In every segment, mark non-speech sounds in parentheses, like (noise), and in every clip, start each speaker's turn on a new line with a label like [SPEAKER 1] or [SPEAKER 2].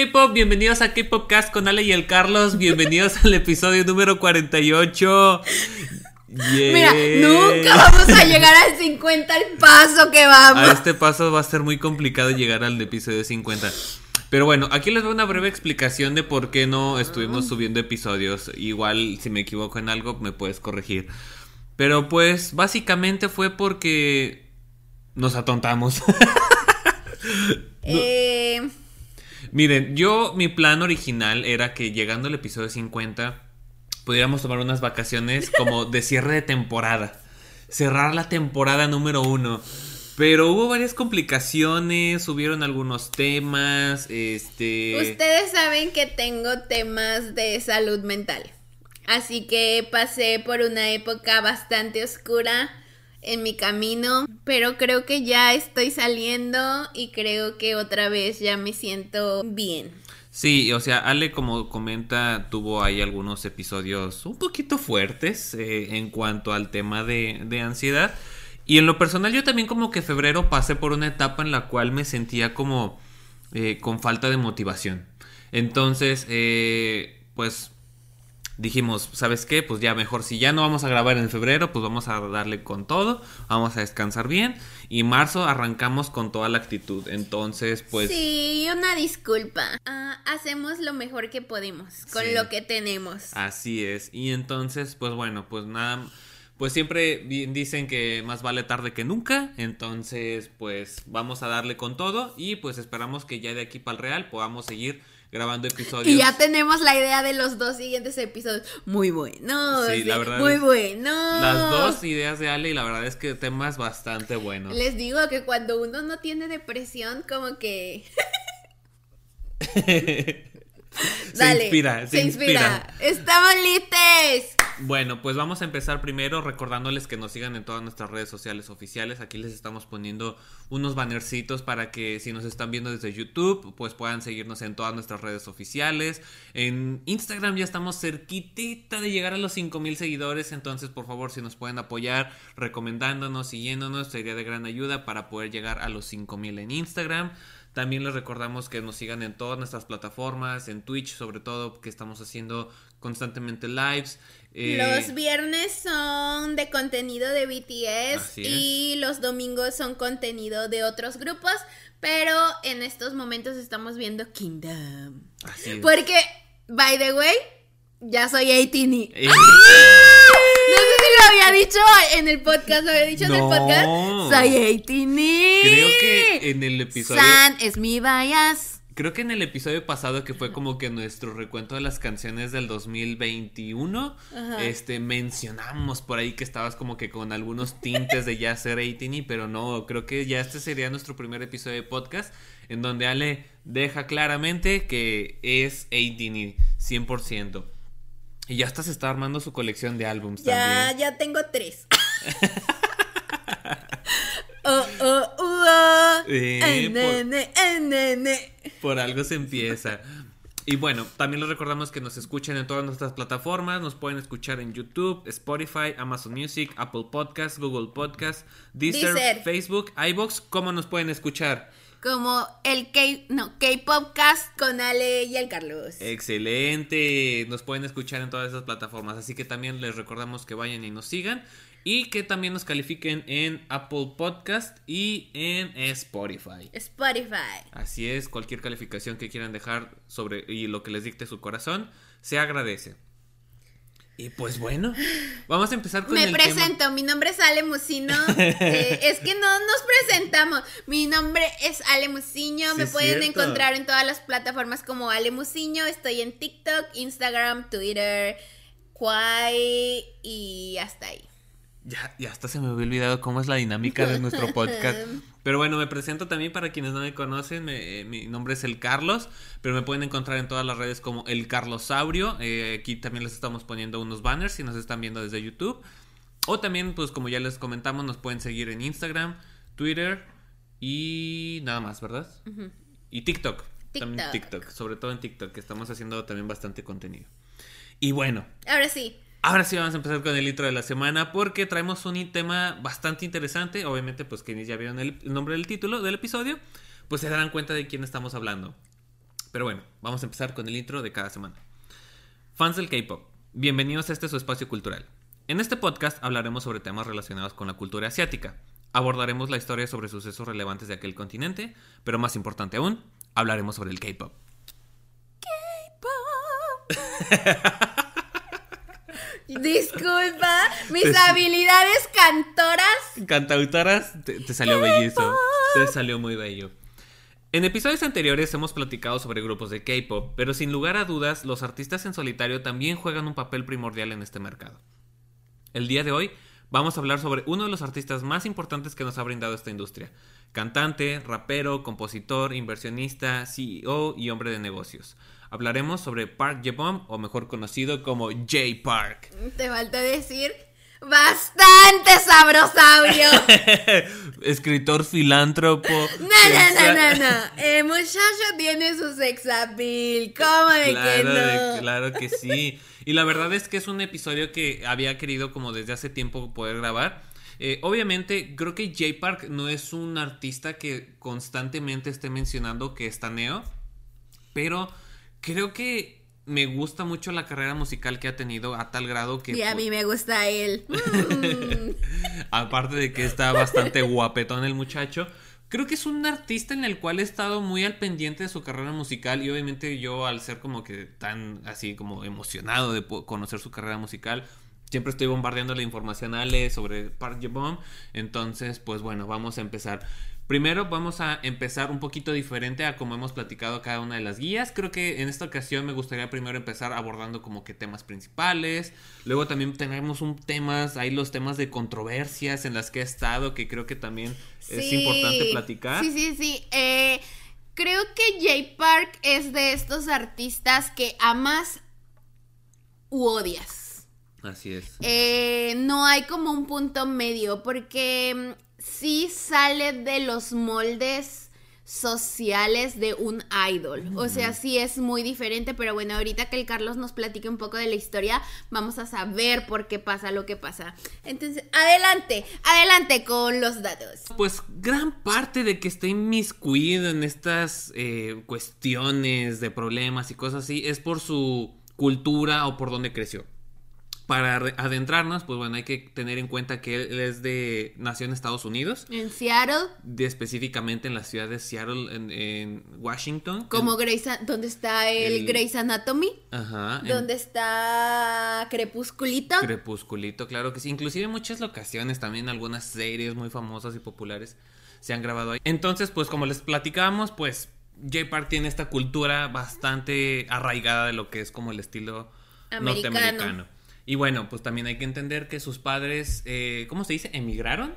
[SPEAKER 1] K-Pop, bienvenidos a K-Pop Cast con Ale y el Carlos, bienvenidos al episodio número 48.
[SPEAKER 2] Mira, nunca vamos a llegar al 50 al paso que vamos.
[SPEAKER 1] A este paso va a ser muy complicado llegar al episodio 50. Pero bueno, aquí les doy una breve explicación de por qué no estuvimos subiendo episodios. Igual, si me equivoco en algo, me puedes corregir. Pero pues, básicamente fue porque nos atontamos. (laughs)
[SPEAKER 2] eh...
[SPEAKER 1] Miren, yo, mi plan original era que llegando al episodio 50 pudiéramos tomar unas vacaciones como de cierre de temporada. Cerrar la temporada número uno. Pero hubo varias complicaciones, hubieron algunos temas, este...
[SPEAKER 2] Ustedes saben que tengo temas de salud mental. Así que pasé por una época bastante oscura en mi camino, pero creo que ya estoy saliendo y creo que otra vez ya me siento bien.
[SPEAKER 1] Sí, o sea, Ale, como comenta, tuvo ahí algunos episodios un poquito fuertes eh, en cuanto al tema de, de, ansiedad. Y en lo personal, yo también como que febrero pasé por una etapa en la cual me sentía como eh, con falta de motivación. Entonces, eh, pues dijimos, ¿sabes qué? Pues ya mejor, si ya no vamos a grabar en febrero, pues vamos a darle con todo, vamos a descansar bien. Y marzo arrancamos con toda la actitud. Entonces, pues...
[SPEAKER 2] Sí, una disculpa. Ah, hacemos lo mejor que podemos con
[SPEAKER 1] Sí.
[SPEAKER 2] lo que tenemos.
[SPEAKER 1] Así es. Y entonces, pues bueno, pues nada... Pues siempre di- dicen que más vale tarde que nunca, entonces pues vamos a darle con todo y pues esperamos que ya de aquí para el real podamos seguir grabando episodios.
[SPEAKER 2] Y ya tenemos la idea de los dos siguientes episodios. Muy buenos.
[SPEAKER 1] Sí, la verdad
[SPEAKER 2] Muy buenos.
[SPEAKER 1] Las dos ideas de Ale y la verdad es que temas bastante buenos.
[SPEAKER 2] Les digo que cuando uno no tiene depresión, como que. (laughs)
[SPEAKER 1] se
[SPEAKER 2] Dale,
[SPEAKER 1] inspira, se, inspira.
[SPEAKER 2] ¡Estamos listes!
[SPEAKER 1] Bueno, pues vamos a empezar primero recordándoles que nos sigan en todas nuestras redes sociales oficiales. Aquí les estamos poniendo unos bannercitos para que si nos están viendo desde YouTube, pues puedan seguirnos en todas nuestras redes oficiales. En Instagram ya estamos cerquitita de llegar a los 5000 seguidores, entonces por favor si nos pueden apoyar recomendándonos, siguiéndonos, sería de gran ayuda para poder llegar a los 5000 en Instagram. También les recordamos que nos sigan en todas nuestras plataformas, en Twitch sobre todo, que estamos haciendo constantemente lives. Eh,
[SPEAKER 2] Los viernes son de contenido de BTS y los domingos son contenido de otros grupos, pero en estos momentos estamos viendo Kingdom.
[SPEAKER 1] así es.
[SPEAKER 2] Porque, by the way, ya soy 18
[SPEAKER 1] Eh,
[SPEAKER 2] No sé si lo había dicho en el podcast, lo había dicho en el podcast. Soy 18
[SPEAKER 1] Creo que en el episodio.
[SPEAKER 2] San es mi bias.
[SPEAKER 1] Creo que en el episodio pasado, que fue como que nuestro recuento de las canciones del 2021,
[SPEAKER 2] Ajá.
[SPEAKER 1] este, mencionamos por ahí que estabas como que con algunos tintes de ya ser 18 pero no, creo que ya este sería nuestro primer episodio de podcast, en donde Ale deja claramente que es 18 100%. Y ya hasta se está armando su colección de álbums
[SPEAKER 2] Ya,
[SPEAKER 1] también.
[SPEAKER 2] ya tengo tres. (laughs) oh, oh, uh, oh.
[SPEAKER 1] Eh, por-. Por algo se empieza. Y bueno, también les recordamos que nos escuchen en todas nuestras plataformas. Nos pueden escuchar en YouTube, Spotify, Amazon Music, Apple Podcasts, Google Podcasts, Deezer,
[SPEAKER 2] Deezer.
[SPEAKER 1] Facebook, iBox. ¿Cómo nos pueden escuchar?
[SPEAKER 2] Como el K, no, K-Popcast con Ale y el Carlos.
[SPEAKER 1] Excelente. Nos pueden escuchar en todas esas plataformas. Así que también les recordamos que vayan y nos sigan. Y que también nos califiquen en Apple Podcast y en Spotify.
[SPEAKER 2] Spotify.
[SPEAKER 1] Así es, cualquier calificación que quieran dejar sobre y lo que les dicte su corazón, se agradece. Y pues bueno, (laughs) vamos a empezar con
[SPEAKER 2] Me
[SPEAKER 1] el
[SPEAKER 2] presento,
[SPEAKER 1] tema.
[SPEAKER 2] mi nombre es Ale Musino. (laughs) Eh, es que no nos presentamos. Mi nombre es Ale Musiño.
[SPEAKER 1] Sí,
[SPEAKER 2] Me pueden
[SPEAKER 1] cierto.
[SPEAKER 2] encontrar en todas las plataformas como Ale Musiño. Estoy en TikTok, Instagram, Twitter, Quai y hasta ahí.
[SPEAKER 1] Ya, ya hasta se me había olvidado cómo es la dinámica de nuestro podcast. (laughs) Pero bueno, me presento también para quienes no me conocen. me- eh, mi nombre es el Carlos, pero me pueden encontrar en todas las redes como el Carlosaurio. Eh, aquí también les estamos poniendo unos banners si nos están viendo desde YouTube. O también, pues como ya les comentamos, nos pueden seguir en Instagram, Twitter y nada más, ¿verdad? Y TikTok. También
[SPEAKER 2] TikTok.
[SPEAKER 1] TikTok, sobre todo en TikTok, que estamos haciendo también bastante contenido. Y bueno,
[SPEAKER 2] Ahora sí.
[SPEAKER 1] Ahora sí vamos a empezar con el intro de la semana porque traemos un tema bastante interesante. Obviamente, pues quienes ya vieron el, nombre del título del episodio, pues se darán cuenta de quién estamos hablando. Pero bueno, vamos a empezar con el intro de cada semana. Fans del K-Pop, bienvenidos a este su espacio cultural. En este podcast hablaremos sobre temas relacionados con la cultura asiática. Abordaremos la historia sobre sucesos relevantes de aquel continente, pero más importante aún, hablaremos sobre el K-Pop. (laughs)
[SPEAKER 2] Disculpa, mis habilidades cantoras.
[SPEAKER 1] Cantautoras, te, te salió bellizo. Te salió muy bello. En episodios anteriores hemos platicado sobre grupos de K-pop, pero sin lugar a dudas, los artistas en solitario también juegan un papel primordial en este mercado. El día de hoy vamos a hablar sobre uno de los artistas más importantes que nos ha brindado esta industria. Cantante, rapero, compositor, inversionista, CEO y hombre de negocios. Hablaremos sobre Park Jae-bom, o mejor conocido como J Park.
[SPEAKER 2] Te falta decir bastante sabrosaurio. (laughs)
[SPEAKER 1] Escritor filántropo. (laughs)
[SPEAKER 2] No, no, no, no, no. El muchacho tiene su sex appeal. ¿Cómo de que
[SPEAKER 1] Claro,
[SPEAKER 2] no?
[SPEAKER 1] de- claro que sí. Y la verdad es que es un episodio que había querido como desde hace tiempo poder grabar. Eh, obviamente, creo que J Park no es un artista que constantemente esté mencionando que está neo. Pero creo que me gusta mucho la carrera musical que ha tenido a tal grado que...
[SPEAKER 2] Y a mí me gusta él. (laughs) Mm.
[SPEAKER 1] Aparte de que está bastante guapetón el muchacho. Creo que es un artista en el cual he estado muy al pendiente de su carrera musical y obviamente yo al ser como que tan así como emocionado de conocer su carrera musical, siempre estoy bombardeando la información a Ale sobre Park Jae-bom. Entonces, pues bueno, vamos a empezar. Primero vamos a empezar un poquito diferente a como hemos platicado cada una de las guías. Creo que en esta ocasión me gustaría primero empezar abordando como que temas principales. Luego también tenemos un temas, ahí los temas de controversias en las que he estado, que creo que también es importante platicar.
[SPEAKER 2] Sí, sí, sí. Eh, creo que Jay Park es de estos artistas que amas u odias.
[SPEAKER 1] Así es.
[SPEAKER 2] Eh, no hay como un punto medio porque mm, sí sale de los moldes sociales de un idol. O sea, sí es muy diferente, pero bueno, ahorita que el Carlos nos platique un poco de la historia, vamos a saber por qué pasa lo que pasa. Entonces, adelante, adelante con los datos.
[SPEAKER 1] Pues gran parte de que esté inmiscuido en estas eh, cuestiones de problemas y cosas así es por su cultura o por donde creció. Para adentrarnos, pues bueno, hay que tener en cuenta que él es de nació en Estados Unidos,
[SPEAKER 2] En Seattle,
[SPEAKER 1] de específicamente en la ciudad de Seattle, en, en Washington.
[SPEAKER 2] como Grey's, ¿dónde está el,
[SPEAKER 1] el-
[SPEAKER 2] Grey's Anatomy?
[SPEAKER 1] Ajá. en
[SPEAKER 2] ¿Dónde está Crepusculito?
[SPEAKER 1] Crepusculito, claro que sí. Inclusive en muchas locaciones, también algunas series muy famosas y populares se han grabado ahí. Entonces, pues como les platicábamos, pues J Park tiene esta cultura bastante arraigada de lo que es como el estilo
[SPEAKER 2] Americano.
[SPEAKER 1] norteamericano. Y bueno, pues también hay que entender que sus padres, eh, ¿cómo se dice? Emigraron.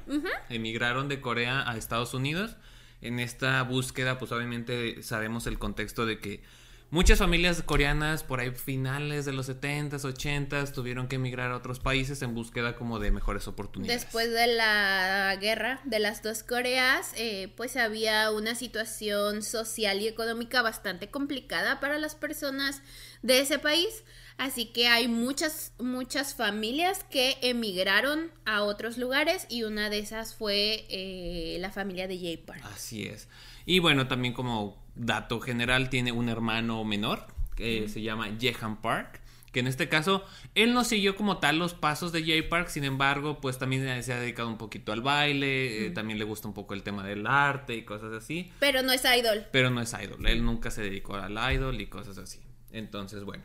[SPEAKER 1] Emigraron de Corea a Estados Unidos. En esta búsqueda, pues obviamente sabemos el contexto de que muchas familias coreanas por ahí finales de los 70s, 80s tuvieron que emigrar a otros países en búsqueda como de mejores oportunidades.
[SPEAKER 2] Después de la guerra de las dos Coreas, eh, pues había una situación social y económica bastante complicada para las personas de ese país. Así que hay muchas, muchas familias que emigraron a otros lugares y una de esas fue eh, la familia de Jay Park.
[SPEAKER 1] Así es. Y bueno, también como dato general, tiene un hermano menor que se llama Jehan Park. Que en este caso, él no siguió como tal los pasos de Jay Park, sin embargo, pues también se ha dedicado un poquito al baile, eh, también le gusta un poco el tema del arte y cosas así,
[SPEAKER 2] Pero no es idol.
[SPEAKER 1] pero no es idol, él nunca se dedicó al idol y cosas así. Entonces, bueno,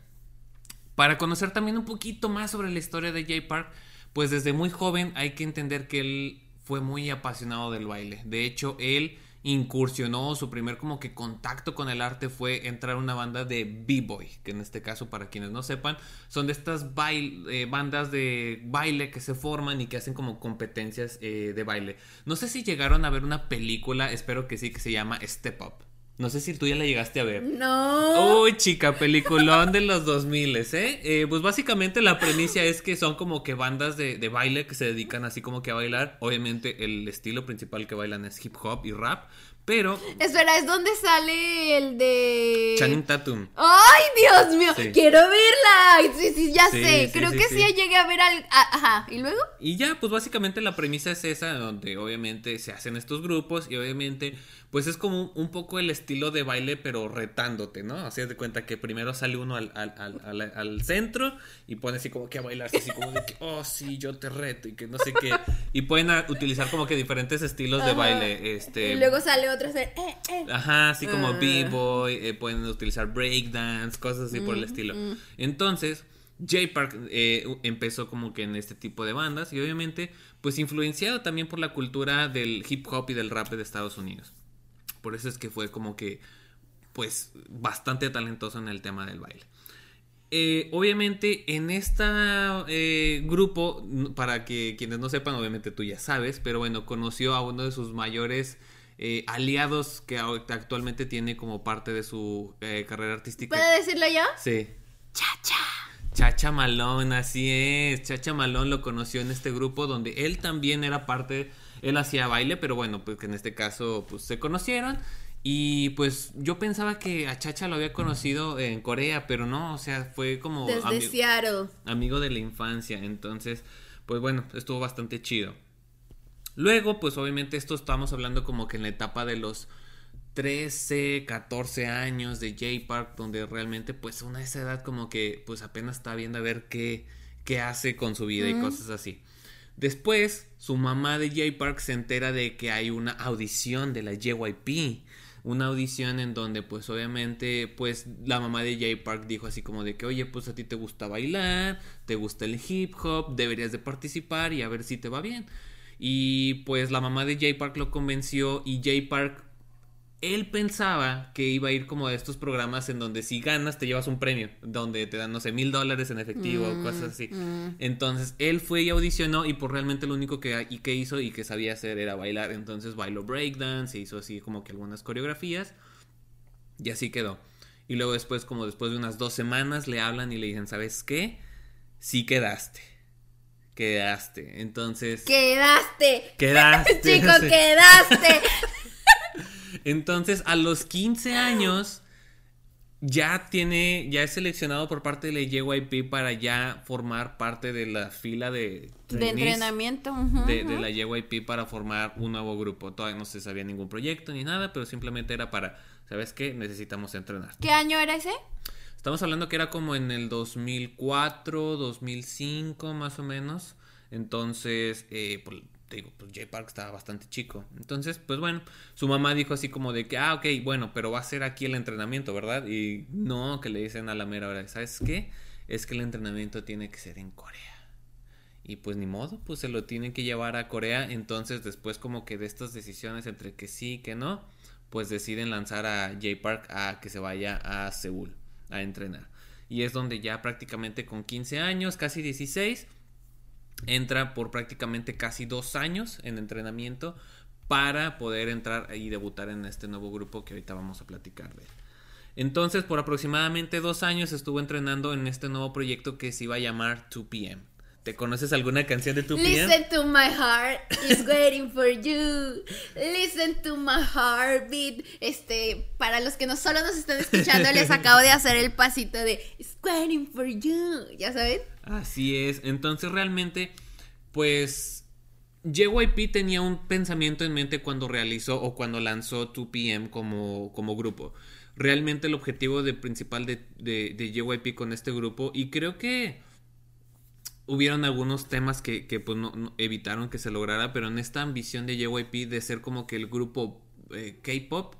[SPEAKER 1] para conocer también un poquito más sobre la historia de Jay Park, pues desde muy joven hay que entender que él fue muy apasionado del baile. De hecho, él incursionó, su primer como que contacto con el arte fue entrar a una banda de b-boy, que en este caso, para quienes no sepan, son de estas eh, bandas de baile que se forman y que hacen como competencias eh, de baile. No sé si llegaron a ver una película, espero que sí, que se llama Step Up. No sé si tú ya la llegaste a ver.
[SPEAKER 2] No.
[SPEAKER 1] Uy, chica, peliculón de los 2000, ¿eh? Eh, Pues básicamente la premisa es que son como que bandas de, de baile que se dedican así como que a bailar. Obviamente el estilo principal que bailan es hip hop y rap, pero
[SPEAKER 2] Espera, ¿es donde sale el de...
[SPEAKER 1] Channing Tatum.
[SPEAKER 2] ¡Ay, Dios mío!
[SPEAKER 1] Sí.
[SPEAKER 2] Quiero verla. Sí, sí, ya
[SPEAKER 1] Sí,
[SPEAKER 2] sé.
[SPEAKER 1] sí,
[SPEAKER 2] Creo que
[SPEAKER 1] sí.
[SPEAKER 2] llegué a ver al... Ajá. ¿Y luego?
[SPEAKER 1] Y ya, pues básicamente la premisa es esa, donde obviamente se hacen estos grupos y obviamente pues es como un poco el, est- estilo de baile, pero retándote, ¿no? Así de cuenta que primero sale uno al, al, al, al, centro y pone así como que a bailar, así como de que, oh, sí, yo te reto y que no sé qué. Y pueden utilizar como que diferentes estilos de baile. Este...
[SPEAKER 2] Y luego sale otro, eh, eh.
[SPEAKER 1] Ajá, así como ah. b-boy, eh, pueden utilizar breakdance, cosas así por el mm, estilo. Mm. Entonces, J Park eh, empezó como que en este tipo de bandas y obviamente pues influenciado también por la cultura del hip hop y del rap de Estados Unidos. Por eso es que fue como que pues bastante talentoso en el tema del baile. Eh, obviamente en este grupo, para que quienes no sepan, obviamente tú ya sabes, pero bueno, conoció a uno de sus mayores aliados que actualmente tiene como parte de su carrera artística.
[SPEAKER 2] ¿Puedo decirlo yo?
[SPEAKER 1] Sí.
[SPEAKER 2] Chacha.
[SPEAKER 1] Chacha Malón, así es. Chacha Malón lo conoció en este grupo donde él también era parte, él hacía baile, pero bueno, pues que en este caso pues se conocieron. Y pues yo pensaba que a Chacha lo había conocido en Corea, pero no, o sea, fue como...
[SPEAKER 2] Desde amigo, Seattle.
[SPEAKER 1] Amigo de la infancia, entonces, pues bueno, estuvo bastante chido. Luego, pues obviamente esto estamos hablando como que en la etapa de los 13, 14 años de Jay Park, donde realmente pues una de esa edad como que pues apenas está viendo a ver qué, qué hace con su vida y cosas así. Después, su mamá de Jay Park se entera de que hay una audición de la JYP. Una audición en donde pues obviamente pues la mamá de Jay Park dijo así como de que oye pues a ti te gusta bailar, te gusta el hip hop, deberías de participar y a ver si te va bien. Y pues la mamá de Jay Park lo convenció y Jay Park él pensaba que iba a ir como a estos programas en donde si ganas te llevas un premio, donde te dan, no sé, mil dólares en efectivo, o mm, cosas así. Mm. Entonces él fue y audicionó y por realmente lo único que, y que hizo y que sabía hacer era bailar. Entonces bailó breakdance, hizo así como que algunas coreografías y así quedó. Y luego después, como después de unas dos semanas, le hablan y le dicen, ¿sabes qué? Sí quedaste. Quedaste. Entonces...
[SPEAKER 2] Quedaste.
[SPEAKER 1] Quedaste. (laughs)
[SPEAKER 2] Chico, (laughs) quedaste.
[SPEAKER 1] Entonces, a los 15 años ya tiene, ya es seleccionado por parte de la JYP para ya formar parte de la fila de,
[SPEAKER 2] de entrenamiento
[SPEAKER 1] de, la JYP para formar un nuevo grupo. Todavía no se sabía ningún proyecto ni nada, pero simplemente era para, ¿sabes qué? Necesitamos entrenar.
[SPEAKER 2] ¿Qué año era ese?
[SPEAKER 1] Estamos hablando que era como en el 2004, 2005 más o menos. Entonces, eh, pues, te digo, pues Jay Park estaba bastante chico. Entonces, pues bueno, su mamá dijo así como de que, ah, ok, bueno, pero va a ser aquí el entrenamiento, ¿verdad? Y no, que le dicen a la mera hora, ¿sabes qué? Es que el entrenamiento tiene que ser en Corea. Y pues ni modo, pues se lo tienen que llevar a Corea. Entonces, después como que de estas decisiones entre que sí y que no, pues deciden lanzar a Jay Park a que se vaya a Seúl a entrenar. Y es donde ya prácticamente con 15 años, casi 16, entra por prácticamente casi dos años en entrenamiento para poder entrar y debutar en este nuevo grupo que ahorita vamos a platicar de Entonces, por aproximadamente dos años estuvo entrenando en este nuevo proyecto que se iba a llamar 2PM. ¿Te conoces alguna canción de 2PM?
[SPEAKER 2] Listen to my heart is waiting for you. Listen to my heartbeat. Este, para los que no solo nos están escuchando, les acabo de hacer el pasito de It's waiting for you. ¿Ya saben?
[SPEAKER 1] Así es. Entonces realmente, pues JYP tenía un pensamiento en mente cuando realizó o cuando lanzó 2PM como, como grupo. Realmente el objetivo de, principal de, de, de, JYP con este grupo, y creo que hubieron algunos temas que, que pues no, evitaron que se lograra, pero en esta ambición de JYP de ser como que el grupo eh, K-pop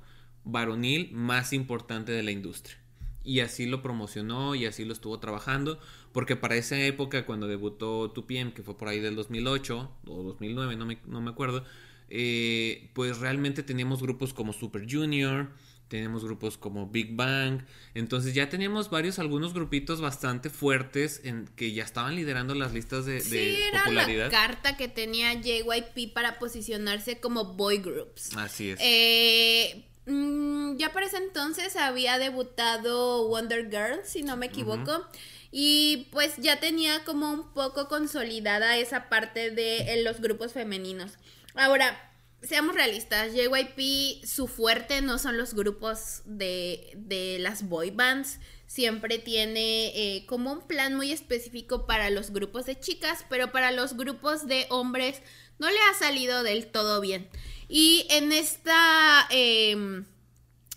[SPEAKER 1] varonil más importante de la industria. Y así lo promocionó y así lo estuvo trabajando. Porque para esa época, cuando debutó 2PM, que fue por ahí del 2008 o 2009, no me, no me acuerdo, eh, pues realmente teníamos grupos como Super Junior, teníamos grupos como Big Bang, entonces ya teníamos varios, algunos grupitos bastante fuertes en que ya estaban liderando las listas de,
[SPEAKER 2] sí, era La carta que tenía JYP para posicionarse como boy groups.
[SPEAKER 1] Así es.
[SPEAKER 2] Eh, mm, ya para ese entonces había debutado Wonder Girl, si no me equivoco. Y pues ya tenía como un poco consolidada esa parte de los grupos femeninos. Ahora, seamos realistas, JYP, su fuerte no son los grupos de, de las boy bands. Siempre tiene eh, como un plan muy específico para los grupos de chicas, pero para los grupos de hombres no le ha salido del todo bien. Y en esta... Em,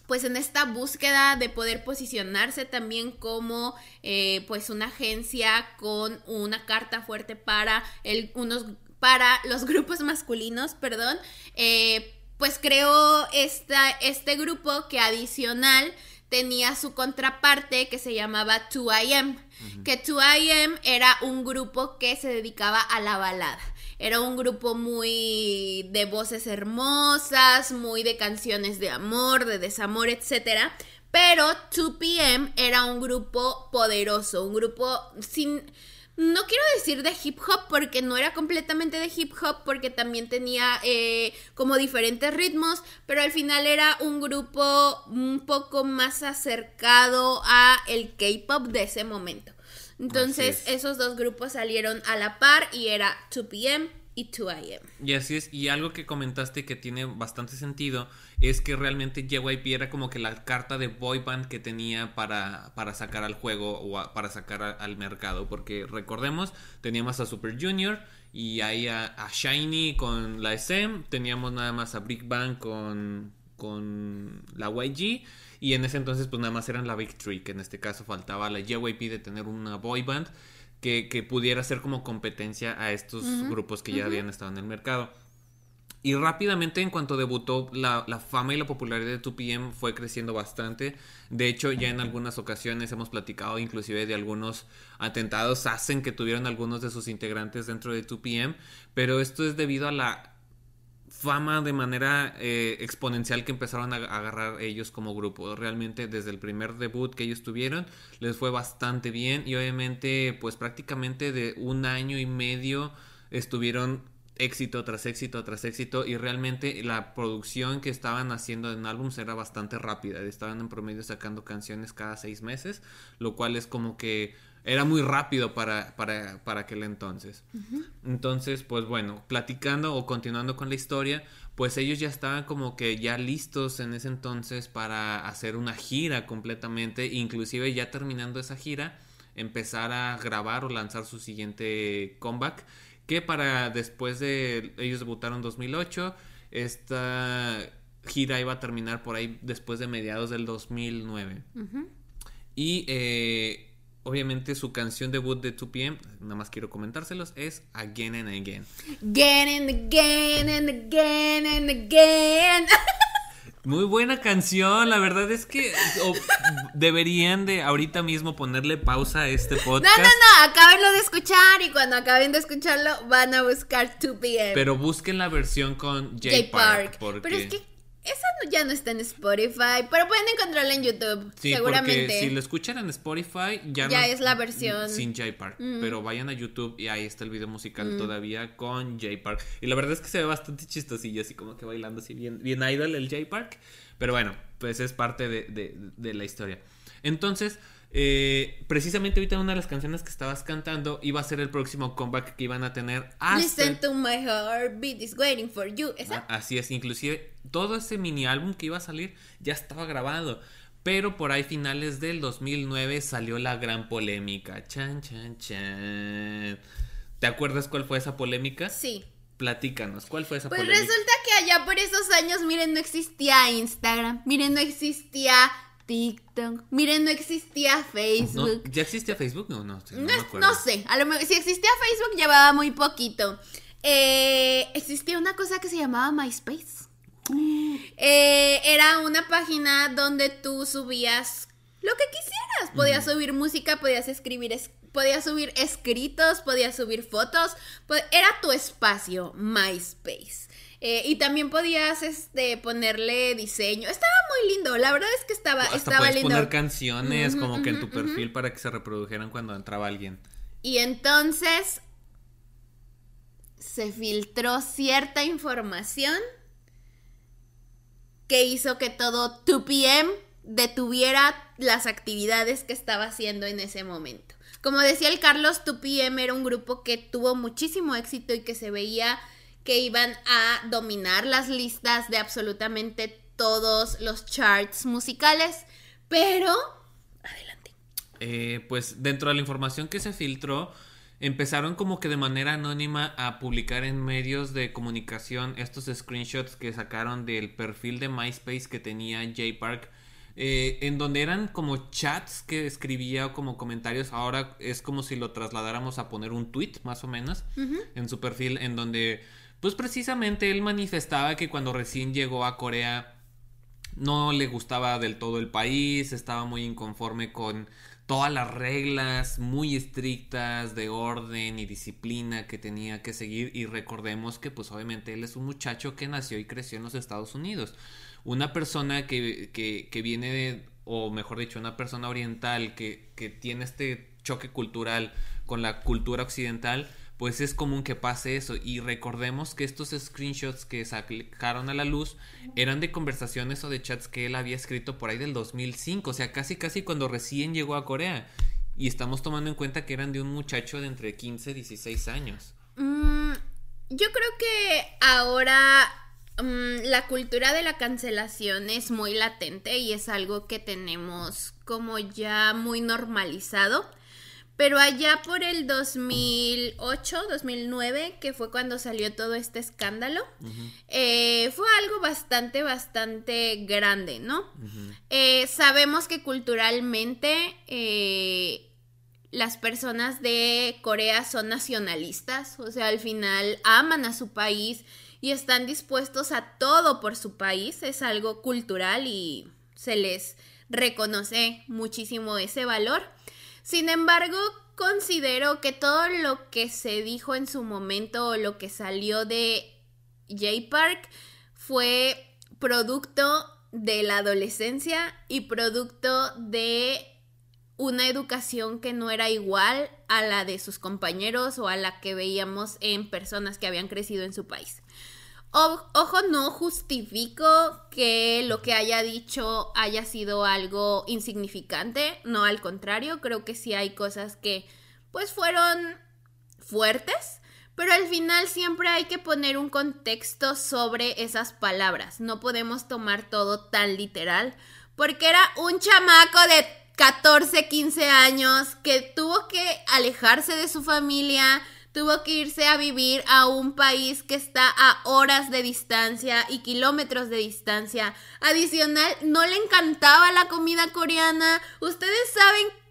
[SPEAKER 2] pues en esta búsqueda de poder posicionarse también como eh, pues una agencia con una carta fuerte para el, unos para los grupos masculinos, perdón, eh, pues creó esta, este grupo que adicional tenía su contraparte que se llamaba 2AM, que 2AM era un grupo que se dedicaba a la balada. Era un grupo muy de voces hermosas, muy de canciones de amor, de desamor, etc. Pero 2PM era un grupo poderoso, un grupo sin no quiero decir de hip hop porque no era completamente de hip hop porque también tenía eh, como diferentes ritmos, pero al final era un grupo un poco más acercado a el K-pop de ese momento. Entonces esos dos grupos salieron a la par y era 2PM y 2AM.
[SPEAKER 1] Y así es, y algo que comentaste que tiene bastante sentido es que realmente JYP era como que la carta de boy band que tenía para, para sacar al juego o para sacar al mercado, porque recordemos, teníamos a Super Junior y ahí a, Shiny con la SM, teníamos nada más a Big Bang con, con la YG y en ese entonces pues nada más eran la Big Three, que en este caso faltaba la JYP de tener una boy band que, pudiera ser como competencia a estos grupos que ya habían estado en el mercado. Y rápidamente, en cuanto debutó, la, fama y la popularidad de 2PM fue creciendo bastante. De hecho, ya en algunas ocasiones hemos platicado inclusive de algunos atentados hacen que tuvieron algunos de sus integrantes dentro de 2PM. Pero esto es debido a la fama de manera eh, exponencial que empezaron a agarrar ellos como grupo. Realmente desde el primer debut que ellos tuvieron les fue bastante bien y obviamente pues prácticamente de un año y medio estuvieron éxito tras éxito tras éxito y realmente la producción que estaban haciendo en álbums era bastante rápida. Estaban en promedio sacando canciones cada seis meses, lo cual es como que era muy rápido para, para, para aquel entonces. Entonces, pues bueno, platicando o continuando con la historia, pues ellos ya estaban como que ya listos en ese entonces para hacer una gira completamente, inclusive ya terminando esa gira, empezar a grabar o lanzar su siguiente comeback, que para después de ellos debutaron en 2008, esta gira iba a terminar por ahí después de mediados del 2009. Y eh, obviamente su canción debut de 2PM, nada más quiero comentárselos, es Again and Again.
[SPEAKER 2] Again and again and again and again. (laughs)
[SPEAKER 1] Muy buena canción, la verdad es que deberían de ahorita mismo ponerle pausa a este podcast.
[SPEAKER 2] No, no, no, acabenlo de escuchar y cuando acaben de escucharlo van a buscar 2PM.
[SPEAKER 1] Pero busquen la versión con J, Park.
[SPEAKER 2] Pero es que esa ya no está en Spotify, pero pueden encontrarla en YouTube, sí, seguramente. Porque
[SPEAKER 1] si lo escuchan en Spotify, ya,
[SPEAKER 2] ya es la versión
[SPEAKER 1] sin J Park. Pero vayan a YouTube y ahí está el video musical todavía con J Park. Y la verdad es que se ve bastante chistosillo, así como que bailando así bien, bien idol el J Park. Pero bueno, pues es parte de, de la historia. Entonces, eh, precisamente ahorita una de las canciones que estabas cantando iba a ser el próximo comeback que iban a tener.
[SPEAKER 2] Listen to my heartbeat is waiting for you.
[SPEAKER 1] Ah, así es, inclusive todo ese mini álbum que iba a salir ya estaba grabado. Pero por ahí finales del 2009 salió la gran polémica. Chan, chan, chan. ¿Te acuerdas cuál fue esa polémica?
[SPEAKER 2] Sí.
[SPEAKER 1] Platícanos, ¿cuál fue esa
[SPEAKER 2] pues
[SPEAKER 1] polémica?
[SPEAKER 2] Pues resulta que allá por esos años, miren, no existía Instagram, miren, no existía TikTok. Miren, no existía Facebook.
[SPEAKER 1] ¿Ya existía Facebook? No, no,
[SPEAKER 2] no, no, sé. A lo mejor, si existía Facebook, llevaba muy poquito. Eh, existía una cosa que se llamaba MySpace. Eh, era una página donde tú subías lo que quisieras. Podías subir música, podías escribir, podías subir escritos, podías subir fotos. Era tu espacio, MySpace. Eh, y también podías este, ponerle diseño. Estaba muy lindo, la verdad es que estaba,
[SPEAKER 1] Hasta
[SPEAKER 2] estaba
[SPEAKER 1] puedes poner canciones como que en tu perfil para que se reprodujeran cuando entraba alguien.
[SPEAKER 2] Y entonces se filtró cierta información que hizo que todo 2PM detuviera las actividades que estaba haciendo en ese momento. Como decía el Carlos, 2PM era un grupo que tuvo muchísimo éxito y que se veía que iban a dominar las listas de absolutamente todos los charts musicales, pero... Adelante.
[SPEAKER 1] Eh, pues dentro de la información que se filtró, empezaron como que de manera anónima a publicar en medios de comunicación estos screenshots que sacaron del perfil de MySpace que tenía J Park eh, en donde eran como chats que escribía como comentarios. Ahora es como si lo trasladáramos a poner un tweet, más o menos, en su perfil, en donde, pues precisamente él manifestaba que cuando recién llegó a Corea no le gustaba del todo el país, estaba muy inconforme con todas las reglas muy estrictas de orden y disciplina que tenía que seguir. Y recordemos que pues obviamente él es un muchacho que nació y creció en los Estados Unidos. Una persona que, que, viene de, o mejor dicho, una persona oriental que, que tiene este choque cultural con la cultura occidental, pues es común que pase eso. Y recordemos que estos screenshots que sacaron a la luz eran de conversaciones o de chats que él había escrito por ahí del 2005, o sea, casi casi cuando recién llegó a Corea. Y estamos tomando en cuenta que eran de un muchacho de entre 15 y 16 años.
[SPEAKER 2] Mm, yo creo que ahora Mm, la cultura de la cancelación es muy latente y es algo que tenemos como ya muy normalizado. Pero allá por el 2008, 2009, que fue cuando salió todo este escándalo, eh, fue algo bastante, bastante grande, ¿no? Eh, sabemos que culturalmente eh, las personas de Corea son nacionalistas, o sea, al final aman a su país y están dispuestos a todo por su país. Es algo cultural y se les reconoce muchísimo ese valor. Sin embargo, considero que todo lo que se dijo en su momento o lo que salió de J Park fue producto de la adolescencia y producto de una educación que no era igual a la de sus compañeros o a la que veíamos en personas que habían crecido en su país ojo, no justifico que lo que haya dicho haya sido algo insignificante, no al contrario, creo que sí hay cosas que pues fueron fuertes, pero al final siempre hay que poner un contexto sobre esas palabras, no podemos tomar todo tan literal, porque era un chamaco de 14, 15 años que tuvo que alejarse de su familia, tuvo que irse a vivir a un país que está a horas de distancia y kilómetros de distancia. Adicional, no le encantaba la comida coreana. Ustedes saben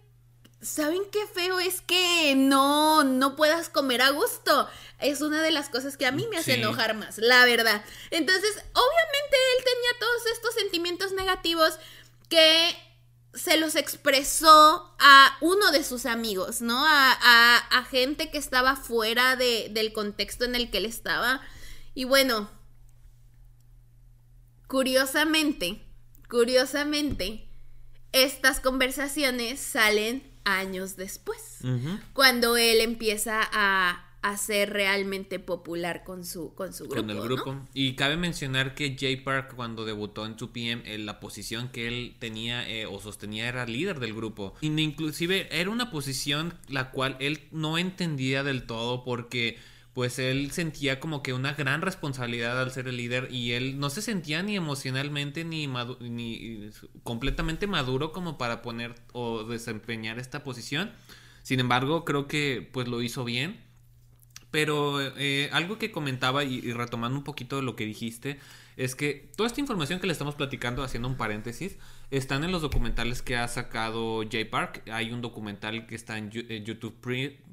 [SPEAKER 2] ¿Saben qué feo es que no, no puedas comer a gusto? Es una de las cosas que a mí me hace enojar más, la verdad. Entonces, obviamente él tenía todos estos sentimientos negativos que se los expresó a uno de sus amigos, ¿no? A, a, gente que estaba fuera de, del contexto en el que él estaba. Y bueno, curiosamente, curiosamente, estas conversaciones salen años después, cuando él empieza a a ser realmente popular con su, con su grupo. Con el grupo.
[SPEAKER 1] Y cabe mencionar que Jay Park cuando debutó en 2PM, en la posición que él tenía eh, o sostenía era líder del grupo. Inclusive era una posición la cual él no entendía del todo porque pues él sentía como que una gran responsabilidad al ser el líder y él no se sentía ni emocionalmente ni, ni completamente maduro como para poner o desempeñar esta posición. Sin embargo, creo que pues lo hizo bien pero eh, algo que comentaba y, retomando un poquito de lo que dijiste, es que toda esta información que le estamos platicando, haciendo un paréntesis, están en los documentales que ha sacado J Park. Hay un documental que está en, YouTube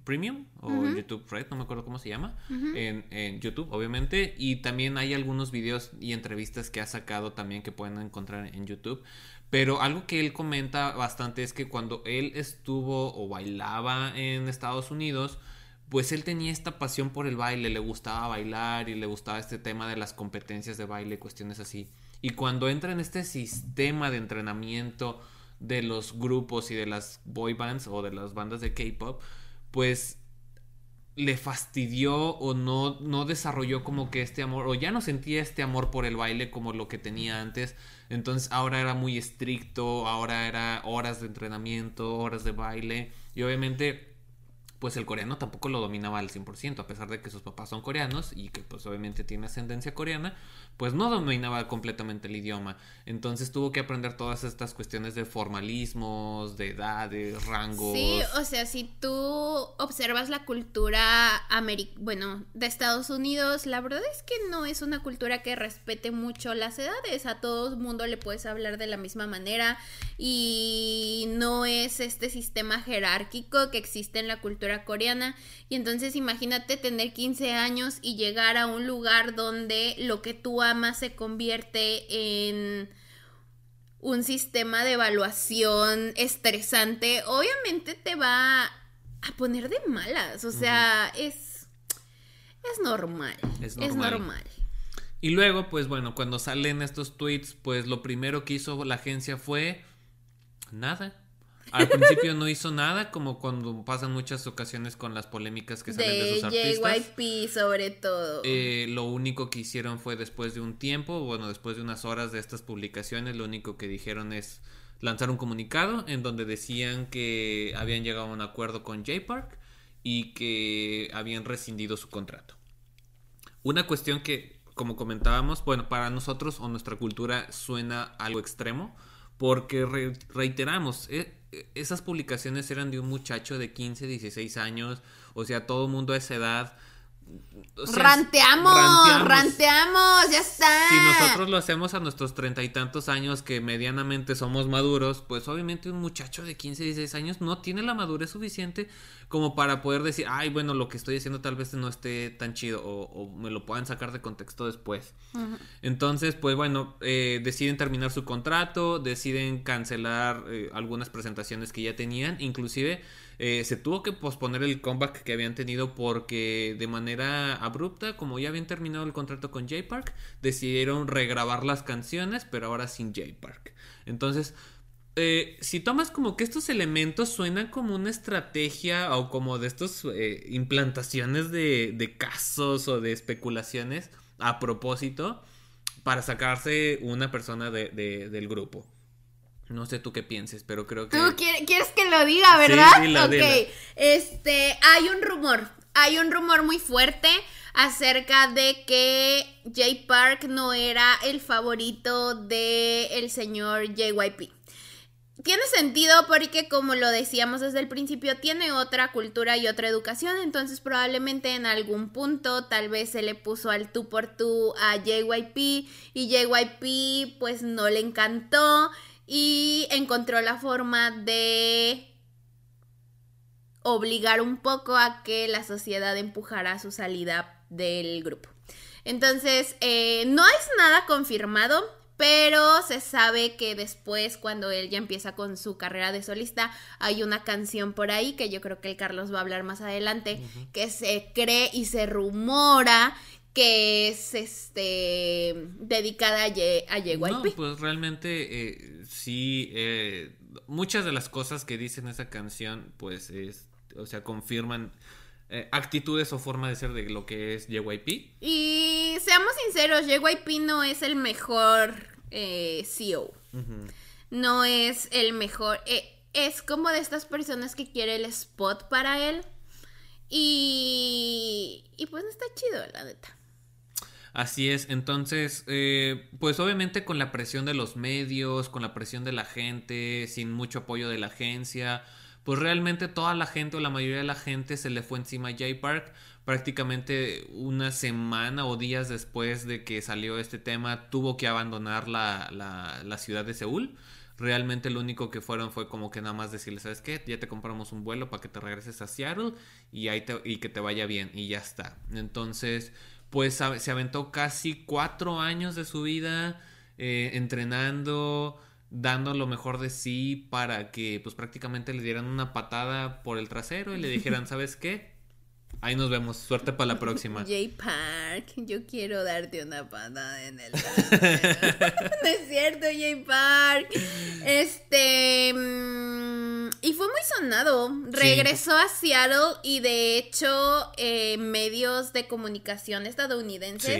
[SPEAKER 1] Premium o YouTube Red, no me acuerdo cómo se llama, en, YouTube, obviamente. Y también hay algunos videos y entrevistas que ha sacado también que pueden encontrar en YouTube. Pero algo que él comenta bastante es que cuando él estuvo o bailaba en Estados Unidos, pues él tenía esta pasión por el baile, le gustaba bailar y le gustaba este tema de las competencias de baile, cuestiones así. Y cuando entra en este sistema de entrenamiento de los grupos y de las boy bands o de las bandas de K-pop, pues le fastidió o no, no desarrolló como que este amor, o ya no sentía este amor por el baile como lo que tenía antes. Entonces ahora era muy estricto, ahora era horas de entrenamiento, horas de baile. Y obviamente pues el coreano tampoco lo dominaba al 100%, a pesar de que sus papás son coreanos y que pues obviamente tiene ascendencia coreana, pues no dominaba completamente el idioma. Entonces tuvo que aprender todas estas cuestiones de formalismos, de edades, rangos.
[SPEAKER 2] Sí, o sea, si tú observas la cultura bueno, de Estados Unidos, la verdad es que no es una cultura que respete mucho las edades, a todo mundo le puedes hablar de la misma manera y no es este sistema jerárquico que existe en la cultura coreana. Y entonces imagínate tener 15 años y llegar a un lugar donde lo que tú más se convierte en un sistema de evaluación estresante, obviamente te va a poner de malas. O sea, es, es normal. Es normal.
[SPEAKER 1] Y luego, pues bueno, cuando salen estos tweets, pues lo primero que hizo la agencia fue nada. Al principio no hizo nada, como cuando pasan muchas ocasiones con las polémicas que salen de, sus artistas.
[SPEAKER 2] JYP sobre todo.
[SPEAKER 1] Eh, lo único que hicieron fue después de un tiempo, bueno, después de unas horas de estas publicaciones, lo único que dijeron es lanzar un comunicado en donde decían que habían llegado a un acuerdo con J-Park y que habían rescindido su contrato. Una cuestión que, como comentábamos, bueno, para nosotros o nuestra cultura suena algo extremo, porque reiteramos, eh, esas publicaciones eran de un muchacho de 15, 16 años, o sea, todo mundo a esa edad.
[SPEAKER 2] Ranteamos, ranteamos, ya está.
[SPEAKER 1] Si nosotros lo hacemos a nuestros treinta y tantos años, que medianamente somos maduros, pues obviamente un muchacho de 15, 16 años no tiene la madurez suficiente como para poder decir, ay, bueno, lo que estoy haciendo tal vez no esté tan chido o, me lo puedan sacar de contexto después. Entonces, pues bueno, eh, deciden terminar su contrato, deciden cancelar eh, algunas presentaciones que ya tenían, inclusive eh, se tuvo que posponer el comeback que habían tenido porque de manera abrupta, como ya habían terminado el contrato con J-Park, decidieron regrabar las canciones, pero ahora sin J-Park. Entonces, eh, si tomas como que estos elementos suenan como una estrategia o como de estas eh, implantaciones de, casos o de especulaciones a propósito para sacarse una persona de, del grupo. No sé tú qué pienses, pero creo que...
[SPEAKER 2] Tú quieres, que lo diga, ¿verdad? Sí, ok. Este, hay un rumor, hay un rumor muy fuerte acerca de que Jay Park no era el favorito del el señor JYP tiene sentido porque como lo decíamos desde el principio, tiene otra cultura y otra educación, entonces probablemente en algún punto tal vez se le puso al tú por tú a JYP y JYP pues no le encantó y encontró la forma de obligar un poco a que la sociedad empujara su salida del grupo. Entonces, eh, no es nada confirmado, pero se sabe que después, cuando él ya empieza con su carrera de solista, hay una canción por ahí que yo creo que el Carlos va a hablar más adelante, que se cree y se rumora que es este dedicada a, Ye a No,
[SPEAKER 1] pues realmente eh, sí, eh, muchas de las cosas que dice en esa canción, pues es, o sea, confirman eh, actitudes o forma de ser de lo que es JYP.
[SPEAKER 2] Y seamos sinceros, JYP no es el mejor eh, CEO. No es el mejor. Eh, es como de estas personas que quiere el spot para él. Y, y pues no está chido, la neta.
[SPEAKER 1] Así es, entonces, pues obviamente con la presión de los medios, con la presión de la gente, sin mucho apoyo de la agencia, pues realmente toda la gente o la mayoría de la gente se le fue encima a Jay Park prácticamente una semana o días después de que salió este tema tuvo que abandonar la, la, ciudad de Seúl realmente lo único que fueron fue como que nada más decirle, ¿sabes qué? Ya te compramos un vuelo para que te regreses a Seattle y, ahí y que te vaya bien y ya está. Entonces, pues se aventó casi cuatro años de su vida eh, entrenando, dando lo mejor de sí para que pues prácticamente le dieran una patada por el trasero y le dijeran, (laughs) ¿sabes qué? Ahí nos vemos. Suerte para la próxima. (laughs)
[SPEAKER 2] Jay Park, yo quiero darte una patada en el (laughs) (laughs) no es cierto, Jay Park. Este... Mm, y fue muy sonado. Regresó a Seattle y de hecho eh, medios de comunicación estadounidenses